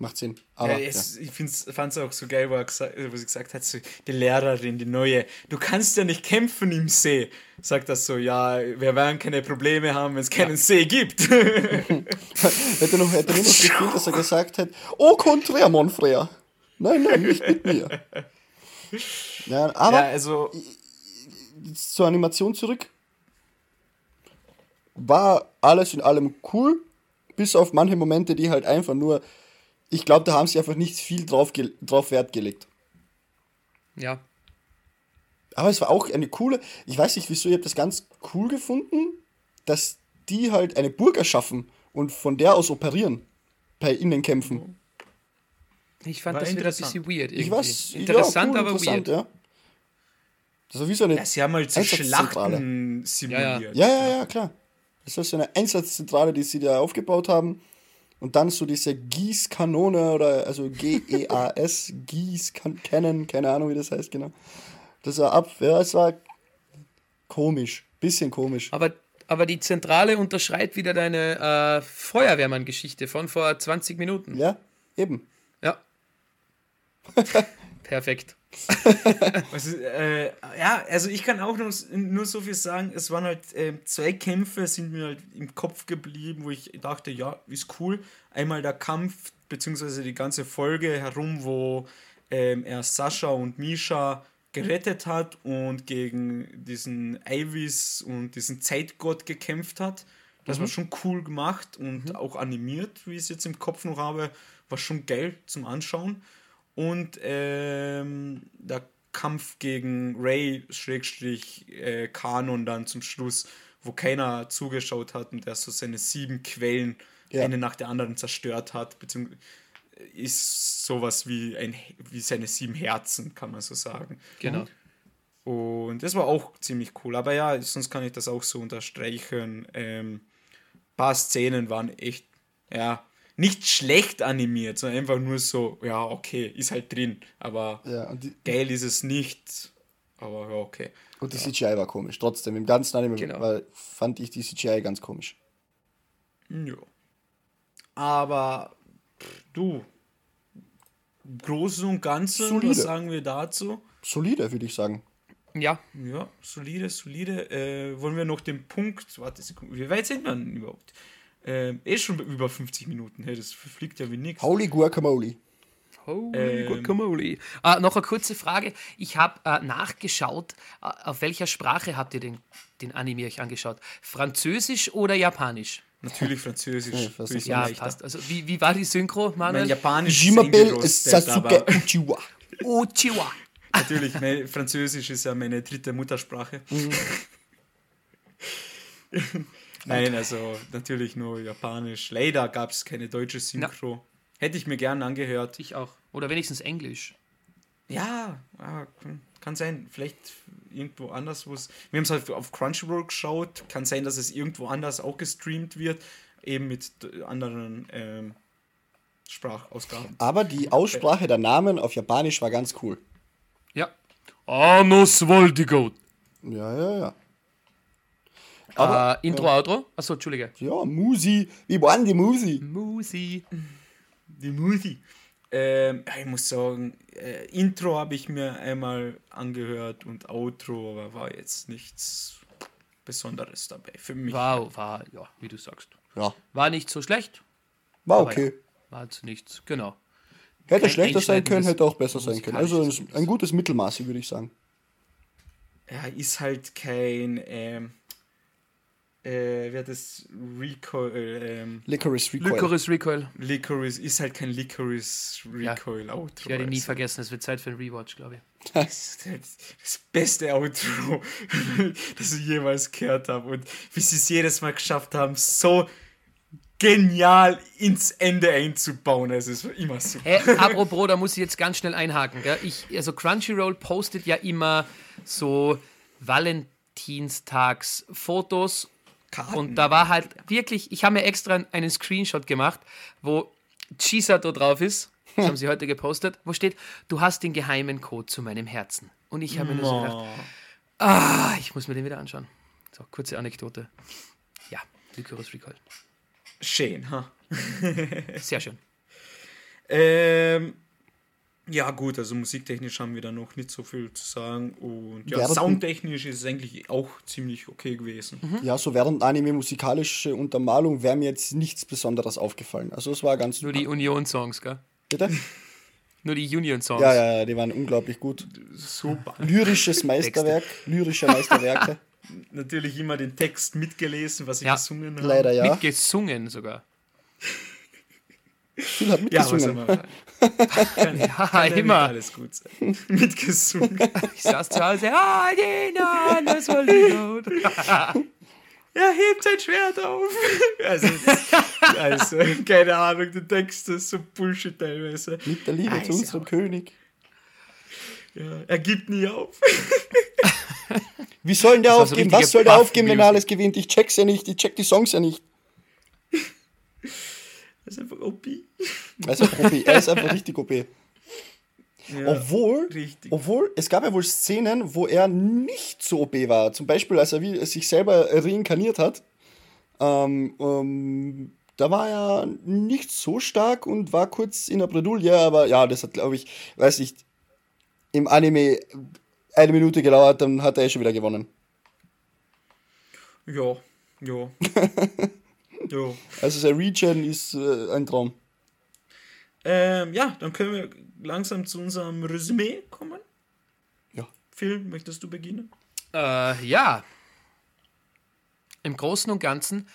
Macht Sinn. Aber, Ja, ja, es, Ich fand es auch so geil, wo, er gesagt, wo sie gesagt hat, so, die Lehrerin, die neue, du kannst ja nicht kämpfen im See. Sagt das so, ja, wir werden keine Probleme haben, wenn es keinen See gibt. Hätte noch, hätte nur noch gefehlt, dass er gesagt hätte, oh, konträr, mon frère. Nein, nein, nicht mit mir. Ja, aber ja, also, zur Animation zurück. War alles in allem cool, bis auf manche Momente, die halt einfach nur, ich glaube, da haben sie einfach nicht viel drauf, ge- drauf Wert gelegt. Ja. Aber es war auch eine coole, ich weiß nicht wieso, ich habe das ganz cool gefunden, dass die halt eine Burg erschaffen und von der aus operieren. Bei Innenkämpfen. Ich fand War das wieder ein interessant. bisschen weird. Irgendwie. Ich weiß, interessant, ja, cool, aber interessant, weird. ja. Das war wie so eine ja, sie haben halt so Einsatzzentrale. Schlachten simuliert. Ja, ja, ja, klar. Das war so eine Einsatzzentrale, die sie da aufgebaut haben. Und dann so diese Gießkanone oder also G-E-A-S, Gießkannen, keine Ahnung, wie das heißt genau. Das war ab, ja, es war komisch. Bisschen komisch. Aber, aber die Zentrale unterschreibt wieder deine äh, Feuerwehrmann-Geschichte von vor 20 Minuten. Ja, eben. Ja. Perfekt. Also, äh, ja, also ich kann auch nur, nur so viel sagen, es waren halt äh, zwei Kämpfe, sind mir halt im Kopf geblieben, wo ich dachte, ja, ist cool. Einmal der Kampf, beziehungsweise die ganze Folge herum, wo ähm, er Sascha und Misha gerettet hat und gegen diesen Ivis und diesen Zeitgott gekämpft hat. Das war schon cool gemacht und auch animiert, wie ich es jetzt im Kopf noch habe. War schon geil zum Anschauen. Und ähm, der Kampf gegen Ray, Schrägstrich, äh, Kanon dann zum Schluss, wo keiner zugeschaut hat und der so seine sieben Quellen Ja. eine nach der anderen zerstört hat, beziehungsweise ist sowas wie, ein, wie seine sieben Herzen, kann man so sagen. Genau. Und das war auch ziemlich cool. Aber ja, sonst kann ich das auch so unterstreichen. Ähm, paar Szenen waren echt, ja, nicht schlecht animiert, sondern einfach nur so, ja, okay, ist halt drin. Aber Ja, und die, geil ist es nicht. Aber ja, okay. und die CGI war komisch. Trotzdem, im ganzen Anime Genau. weil, fand ich die CGI ganz komisch. Ja. Aber pff, du, Großen und Ganzen, Solide. was sagen wir dazu? Solide, würde ich sagen. Ja, Ja, solide, solide. Äh, wollen wir noch den Punkt, warte, Sekunde, wie weit sind wir denn überhaupt? Ähm, eh schon über 50 Minuten, hey, das fliegt ja wie nix. Holy Guacamole. Holy Ähm, Guacamole. Ah, noch eine kurze Frage. Ich habe äh, nachgeschaut, äh, auf welcher Sprache habt ihr den, den Anime euch angeschaut? Französisch oder Japanisch? Natürlich Französisch. Ja, ich leichter. passt. Also, wie, wie war die Synchro, Mein Manuel? Japanisch Jimabel ist Sasuke Uchiwa. Uchiwa. natürlich, mein Französisch ist ja meine dritte Muttersprache. Mhm. Nein, also natürlich nur Japanisch. Leider gab es keine deutsche Synchro. Hätte ich mir gern angehört. Ich auch. Oder wenigstens Englisch. Ja, ja, kann- sein. Vielleicht irgendwo anders, wo es. Wir haben es halt auf Crunchyroll geschaut. Kann sein, dass es irgendwo anders auch gestreamt wird. Eben mit anderen ähm, Sprachausgaben. Aber die Aussprache der Namen auf Japanisch war ganz cool. Ja. Anus Voldigot. Ja, ja, ja. Aber, äh, Intro, Outro? Achso, Entschuldige. Ja, Musi. Wie waren die Musi? Musi. Die Movie. Ähm, ja, ich muss sagen, äh, Intro habe ich mir einmal angehört und Outro, aber war jetzt nichts Besonderes dabei. Für mich. War, war, ja, wie du sagst. Ja, War nicht so schlecht. war okay. War jetzt nichts. Genau. Hätte kein schlechter sein können, hätte auch besser sein können. Also ein, ein gutes Mittelmaß, würde ich sagen. Ja, ist halt kein, ähm, äh, wer hat das Recoil, ähm, Licorice Recoil. Licorice Recoil. Licorice, ist halt kein Licorice Recoil Outro. Ich werde ihn nie also. vergessen. Es wird Zeit für einen Rewatch, glaube ich. Das, das, das beste Outro, das ich jemals gehört habe. Und wie sie es jedes Mal geschafft haben, so genial ins Ende einzubauen. Also es war immer super. Hey, apropos, da muss ich jetzt ganz schnell einhaken. Gell? Ich, also Crunchyroll postet ja immer so Valentinstags-Fotos. Karten. Und da war halt wirklich, ich habe mir extra einen Screenshot gemacht, wo Chisato drauf ist. Das haben sie heute gepostet, wo steht, du hast den geheimen Code zu meinem Herzen. Und ich habe mir nur so gedacht, ah, ich muss mir den wieder anschauen. So, kurze Anekdote. Ja, Lycoris Recall. Schön, ha? Sehr schön. Ähm, ja, gut, also musiktechnisch haben wir da noch nicht so viel zu sagen. Und ja, Werden- soundtechnisch ist es eigentlich auch ziemlich okay gewesen. Ja, so während Anime musikalische Untermalung wäre mir jetzt nichts Besonderes aufgefallen. Also es war ganz. Nur die Union-Songs, gell? Bitte? Nur die Union-Songs. Ja, ja, ja, die waren unglaublich gut. Super. Lyrisches Meisterwerk, lyrische Meisterwerke. Natürlich immer den Text mitgelesen, was ich Ja. gesungen habe. Leider ja. Mitgesungen sogar. Phil hat Ja, mitgesungen. man kann, Ja, kann immer. alles gut sein. Mitgesungen. Ich saß zu Hause, ah, Nahen, das war die Not. Er hebt sein Schwert auf. Also, also, keine Ahnung, der Text ist so Bullshit teilweise. Mit der Liebe Ah, zu unserem König. Ja, er gibt nie auf. Wie soll denn der Das so aufgeben? Was soll der aufgeben, wenn er alles gewinnt? Ich check's ja nicht, ich check die Songs ja nicht. Das ist einfach OP. Also Profi, er ist einfach richtig OP. Ja, obwohl, richtig. obwohl, es gab ja wohl Szenen, wo er nicht so OP war. Zum Beispiel, als er wie, sich selber reinkarniert hat. Ähm, ähm, da war er nicht so stark und war kurz in der Bredouille, aber ja, das hat, glaube ich, weiß nicht, im Anime eine Minute gedauert, dann hat er eh schon wieder gewonnen. Ja, ja. ja. Also sein Regen ist äh, ein Traum. Ähm, ja, dann können wir langsam zu unserem Resümee kommen. Ja. Phil, möchtest du beginnen? Äh, ja. Im Großen und Ganzen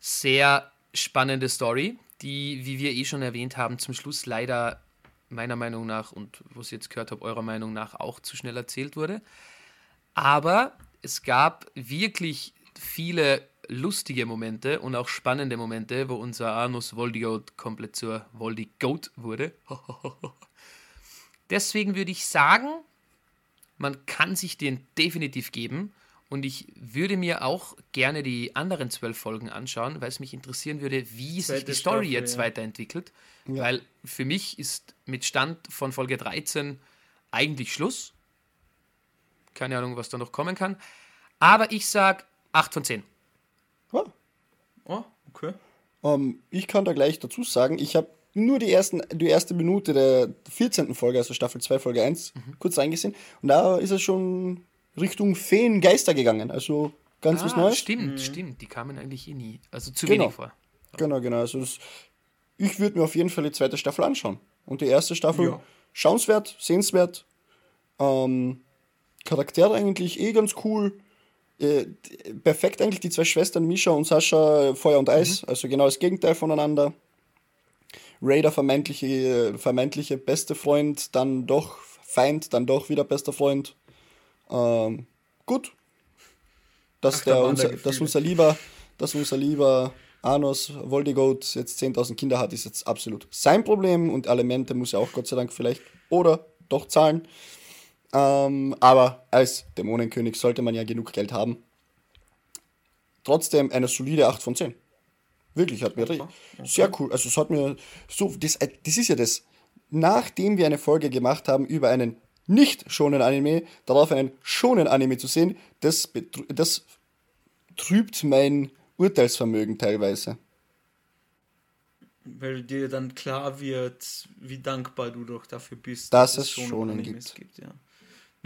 sehr spannende Story, die, wie wir eh schon erwähnt haben, zum Schluss leider meiner Meinung nach und was ich jetzt gehört habe, eurer Meinung nach auch zu schnell erzählt wurde. Aber es gab wirklich viele lustige Momente und auch spannende Momente, wo unser Anus Voldigoat komplett zur Voldigoat wurde. Deswegen würde ich sagen, man kann sich den definitiv geben und ich würde mir auch gerne die anderen zwölf Folgen anschauen, weil es mich interessieren würde, wie Zweite sich die Story Staffel, jetzt ja. weiterentwickelt. Ja. Weil für mich ist mit Stand von Folge 13 eigentlich Schluss. Keine Ahnung, was da noch kommen kann. Aber ich sage 8 von 10. Oh, oh okay. Um, ähm, ich kann da gleich dazu sagen, ich habe nur die, ersten, die erste Minute der 14. Folge, also Staffel 2, Folge 1, mhm. kurz reingesehen. Und da ist es schon Richtung Feengeister gegangen. Also ganz ah, was Neues. Stimmt, mhm. stimmt. Die kamen eigentlich eh nie. Also zu genau. wenig vor. Genau, genau. Also das, ich würde mir auf jeden Fall die zweite Staffel anschauen. Und die erste Staffel ja. schauenswert, sehenswert. Ähm, Charaktere eigentlich eh ganz cool. Äh, perfekt eigentlich die zwei Schwestern Misha und Sascha Feuer und Eis. Mhm. Also genau das Gegenteil voneinander. Raider vermeintliche, vermeintliche beste Freund, dann doch Feind, dann doch wieder bester Freund. Ähm, gut. Dass, Ach, der, unser, dass unser lieber, dass unser lieber Anos Voldigoat jetzt 10.000 Kinder hat, ist jetzt absolut sein Problem und Elemente muss er auch Gott sei Dank vielleicht oder doch zahlen. Ähm, aber als Dämonenkönig sollte man ja genug Geld haben. Trotzdem eine solide 8 von 10. Wirklich, hat mir okay. sehr cool. Also es hat mir so, das, äh, das ist ja das. Nachdem wir eine Folge gemacht haben über einen nicht schonen Anime, darauf einen schonen Anime zu sehen, das, das trübt mein Urteilsvermögen teilweise. Weil dir dann klar wird, wie dankbar du doch dafür bist, dass, dass es schonen, schonen gibt. gibt ja.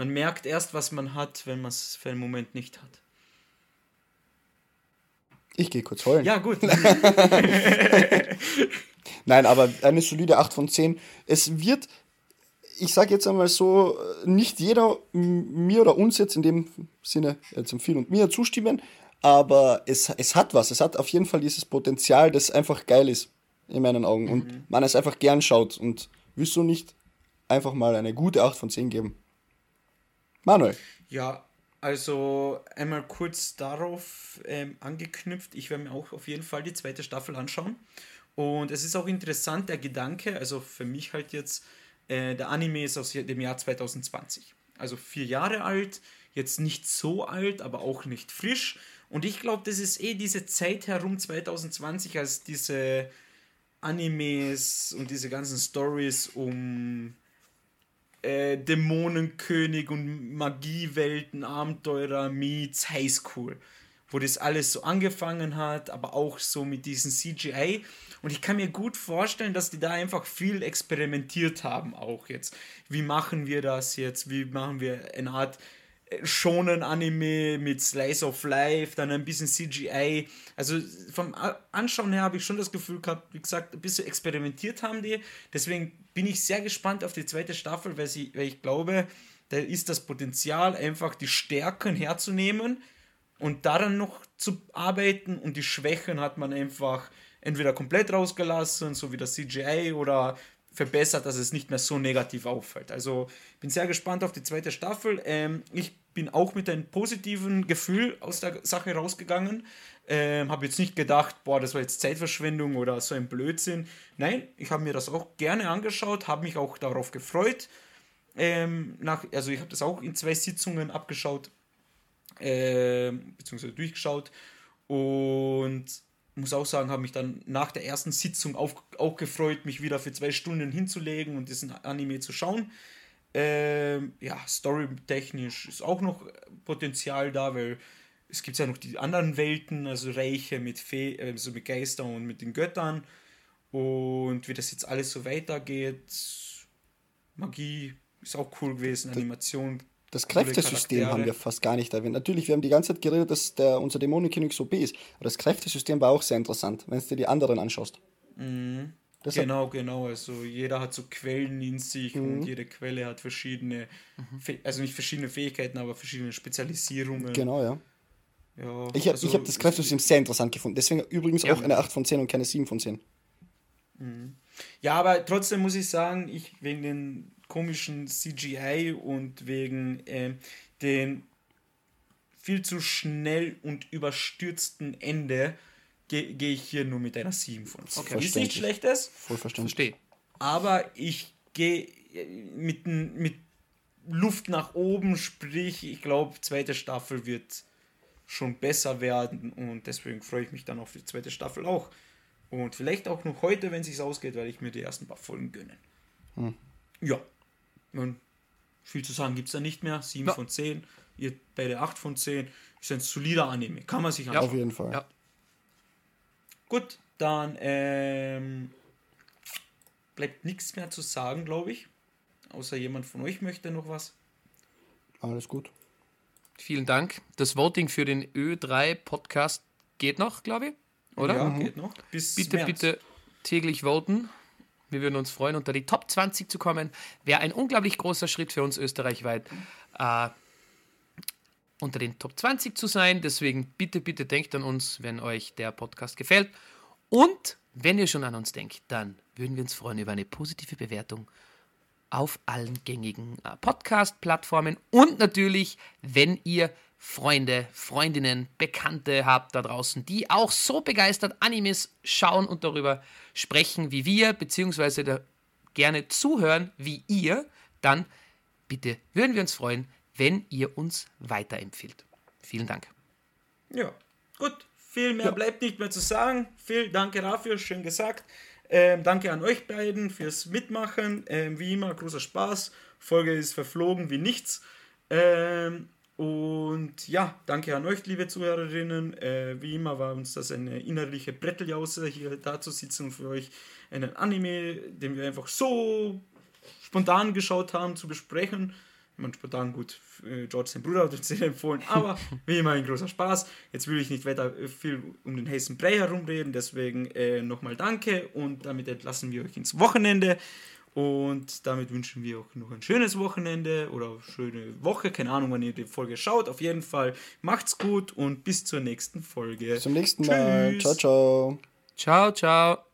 Man merkt erst, was man hat, wenn man es für einen Moment nicht hat. Ich gehe kurz heulen. Ja, gut. Nein, aber eine solide 8 von 10. Es wird ich sage jetzt einmal so, nicht jeder mir oder uns jetzt in dem Sinne, jetzt Phil und mir zustimmen, aber es, es hat was. Es hat auf jeden Fall dieses Potenzial, das einfach geil ist, in meinen Augen. Und mhm. man es einfach gern schaut. Und willst du nicht einfach mal eine gute 8 von 10 geben? Manuel. Ja, also einmal kurz darauf ähm, angeknüpft. Ich werde mir auch auf jeden Fall die zweite Staffel anschauen. Und es ist auch interessant, der Gedanke, also für mich halt jetzt, äh, der Anime ist aus dem Jahr 2020. Also vier Jahre alt, jetzt nicht so alt, aber auch nicht frisch. Und ich glaube, das ist eh diese Zeit herum 2020, als diese Animes und diese ganzen Stories um äh, Dämonenkönig und Magiewelten, Abenteurer meets Highschool, wo das alles so angefangen hat, aber auch so mit diesen CGI und ich kann mir gut vorstellen, dass die da einfach viel experimentiert haben, auch jetzt. Wie machen wir das jetzt? Wie machen wir eine Art äh, schonen Anime mit Slice of Life, dann ein bisschen CGI. Also vom Anschauen her habe ich schon das Gefühl gehabt, wie gesagt, ein bisschen experimentiert haben die. Deswegen bin ich sehr gespannt auf die zweite Staffel, weil, sie, weil ich glaube, da ist das Potenzial, einfach die Stärken herzunehmen und daran noch zu arbeiten und die Schwächen hat man einfach entweder komplett rausgelassen, so wie das CGI, oder verbessert, dass es nicht mehr so negativ auffällt. Also bin sehr gespannt auf die zweite Staffel. Ähm, ich bin auch mit einem positiven Gefühl aus der Sache rausgegangen. Ähm, habe jetzt nicht gedacht, boah, das war jetzt Zeitverschwendung oder so ein Blödsinn. Nein, ich habe mir das auch gerne angeschaut, habe mich auch darauf gefreut. Ähm, nach, also ich habe das auch in zwei Sitzungen abgeschaut, äh, beziehungsweise durchgeschaut. Und muss auch sagen, habe mich dann nach der ersten Sitzung auch, auch gefreut, mich wieder für zwei Stunden hinzulegen und diesen Anime zu schauen. Ähm, ja, storytechnisch ist auch noch Potenzial da, weil es gibt ja noch die anderen Welten, also Reiche mit Fee, also mit Geistern und mit den Göttern. Und wie das jetzt alles so weitergeht, Magie ist auch cool gewesen, Animation. Das Kräftesystem haben wir fast gar nicht erwähnt. Natürlich, wir haben die ganze Zeit geredet, dass der, unser Dämonenkönig so B ist. Aber das Kräftesystem war auch sehr interessant, wenn du dir die anderen anschaust. Mhm. genau, genau. Also jeder hat so Quellen in sich mhm. und jede Quelle hat verschiedene, mhm. also nicht verschiedene Fähigkeiten, aber verschiedene Spezialisierungen. Genau, ja. Ja, ich habe also, hab das Kräftesystem sehr interessant gefunden. Deswegen übrigens ja. auch eine 8 von 10 und keine 7 von 10. Mhm. Ja, aber trotzdem muss ich sagen, ich wegen den komischen CGI und wegen äh, den viel zu schnell und überstürzten Ende gehe geh ich hier nur mit einer 7 von 10. Okay, ist nicht schlechtes. Voll verständlich. Aber ich gehe äh, mit, mit Luft nach oben, sprich, ich glaube, zweite Staffel wird schon besser werden und deswegen freue ich mich dann auf die zweite Staffel auch. Und vielleicht auch noch heute, wenn es sich ausgeht, werde ich mir die ersten paar Folgen gönnen. Hm. Ja. Nun, viel zu sagen gibt es da nicht mehr. 7 ja. von 10. Ihr beide 8 von 10. Ist ein solider Anime. Kann man sich anschauen. Ja, auf jeden Fall. Ja. Gut, dann ähm, bleibt nichts mehr zu sagen, glaube ich. Außer jemand von euch möchte noch was. Alles gut. Vielen Dank. Das Voting für den Ö3-Podcast geht noch, glaube ich. Oder? Ja, mhm. geht noch. Bis bitte, März. bitte täglich voten. Wir würden uns freuen, unter die Top 20 zu kommen. Wäre ein unglaublich großer Schritt für uns österreichweit, äh, unter den Top 20 zu sein. Deswegen bitte, bitte denkt an uns, wenn euch der Podcast gefällt. Und wenn ihr schon an uns denkt, dann würden wir uns freuen über eine positive Bewertung auf allen gängigen äh, Podcast-Plattformen und natürlich, wenn ihr Freunde, Freundinnen, Bekannte habt da draußen, die auch so begeistert Animes schauen und darüber sprechen wie wir, beziehungsweise da gerne zuhören wie ihr, dann bitte würden wir uns freuen, wenn ihr uns weiterempfiehlt. Vielen Dank. Ja, gut. Viel mehr ja. bleibt nicht mehr zu sagen. Vielen Dank dafür, schön gesagt. Ähm, danke an euch beiden fürs Mitmachen. Ähm, wie immer, großer Spaß. Folge ist verflogen wie nichts. Ähm, und ja, danke an euch, liebe Zuhörerinnen. Äh, wie immer war uns das eine innerliche Bretteljause, hier da zu sitzen und für euch einen Anime, den wir einfach so spontan geschaut haben, zu besprechen man spontan gut äh, George sein Bruder hat uns den empfohlen, aber wie immer ein großer Spaß. Jetzt will ich nicht weiter äh, viel um den heißen Brei herumreden, deswegen äh, nochmal danke und damit entlassen wir euch ins Wochenende und damit wünschen wir auch noch ein schönes Wochenende oder schöne Woche, keine Ahnung, wann ihr die Folge schaut. Auf jeden Fall macht's gut und bis zur nächsten Folge. Bis zum nächsten Mal. Ciao, ciao. Ciao, ciao.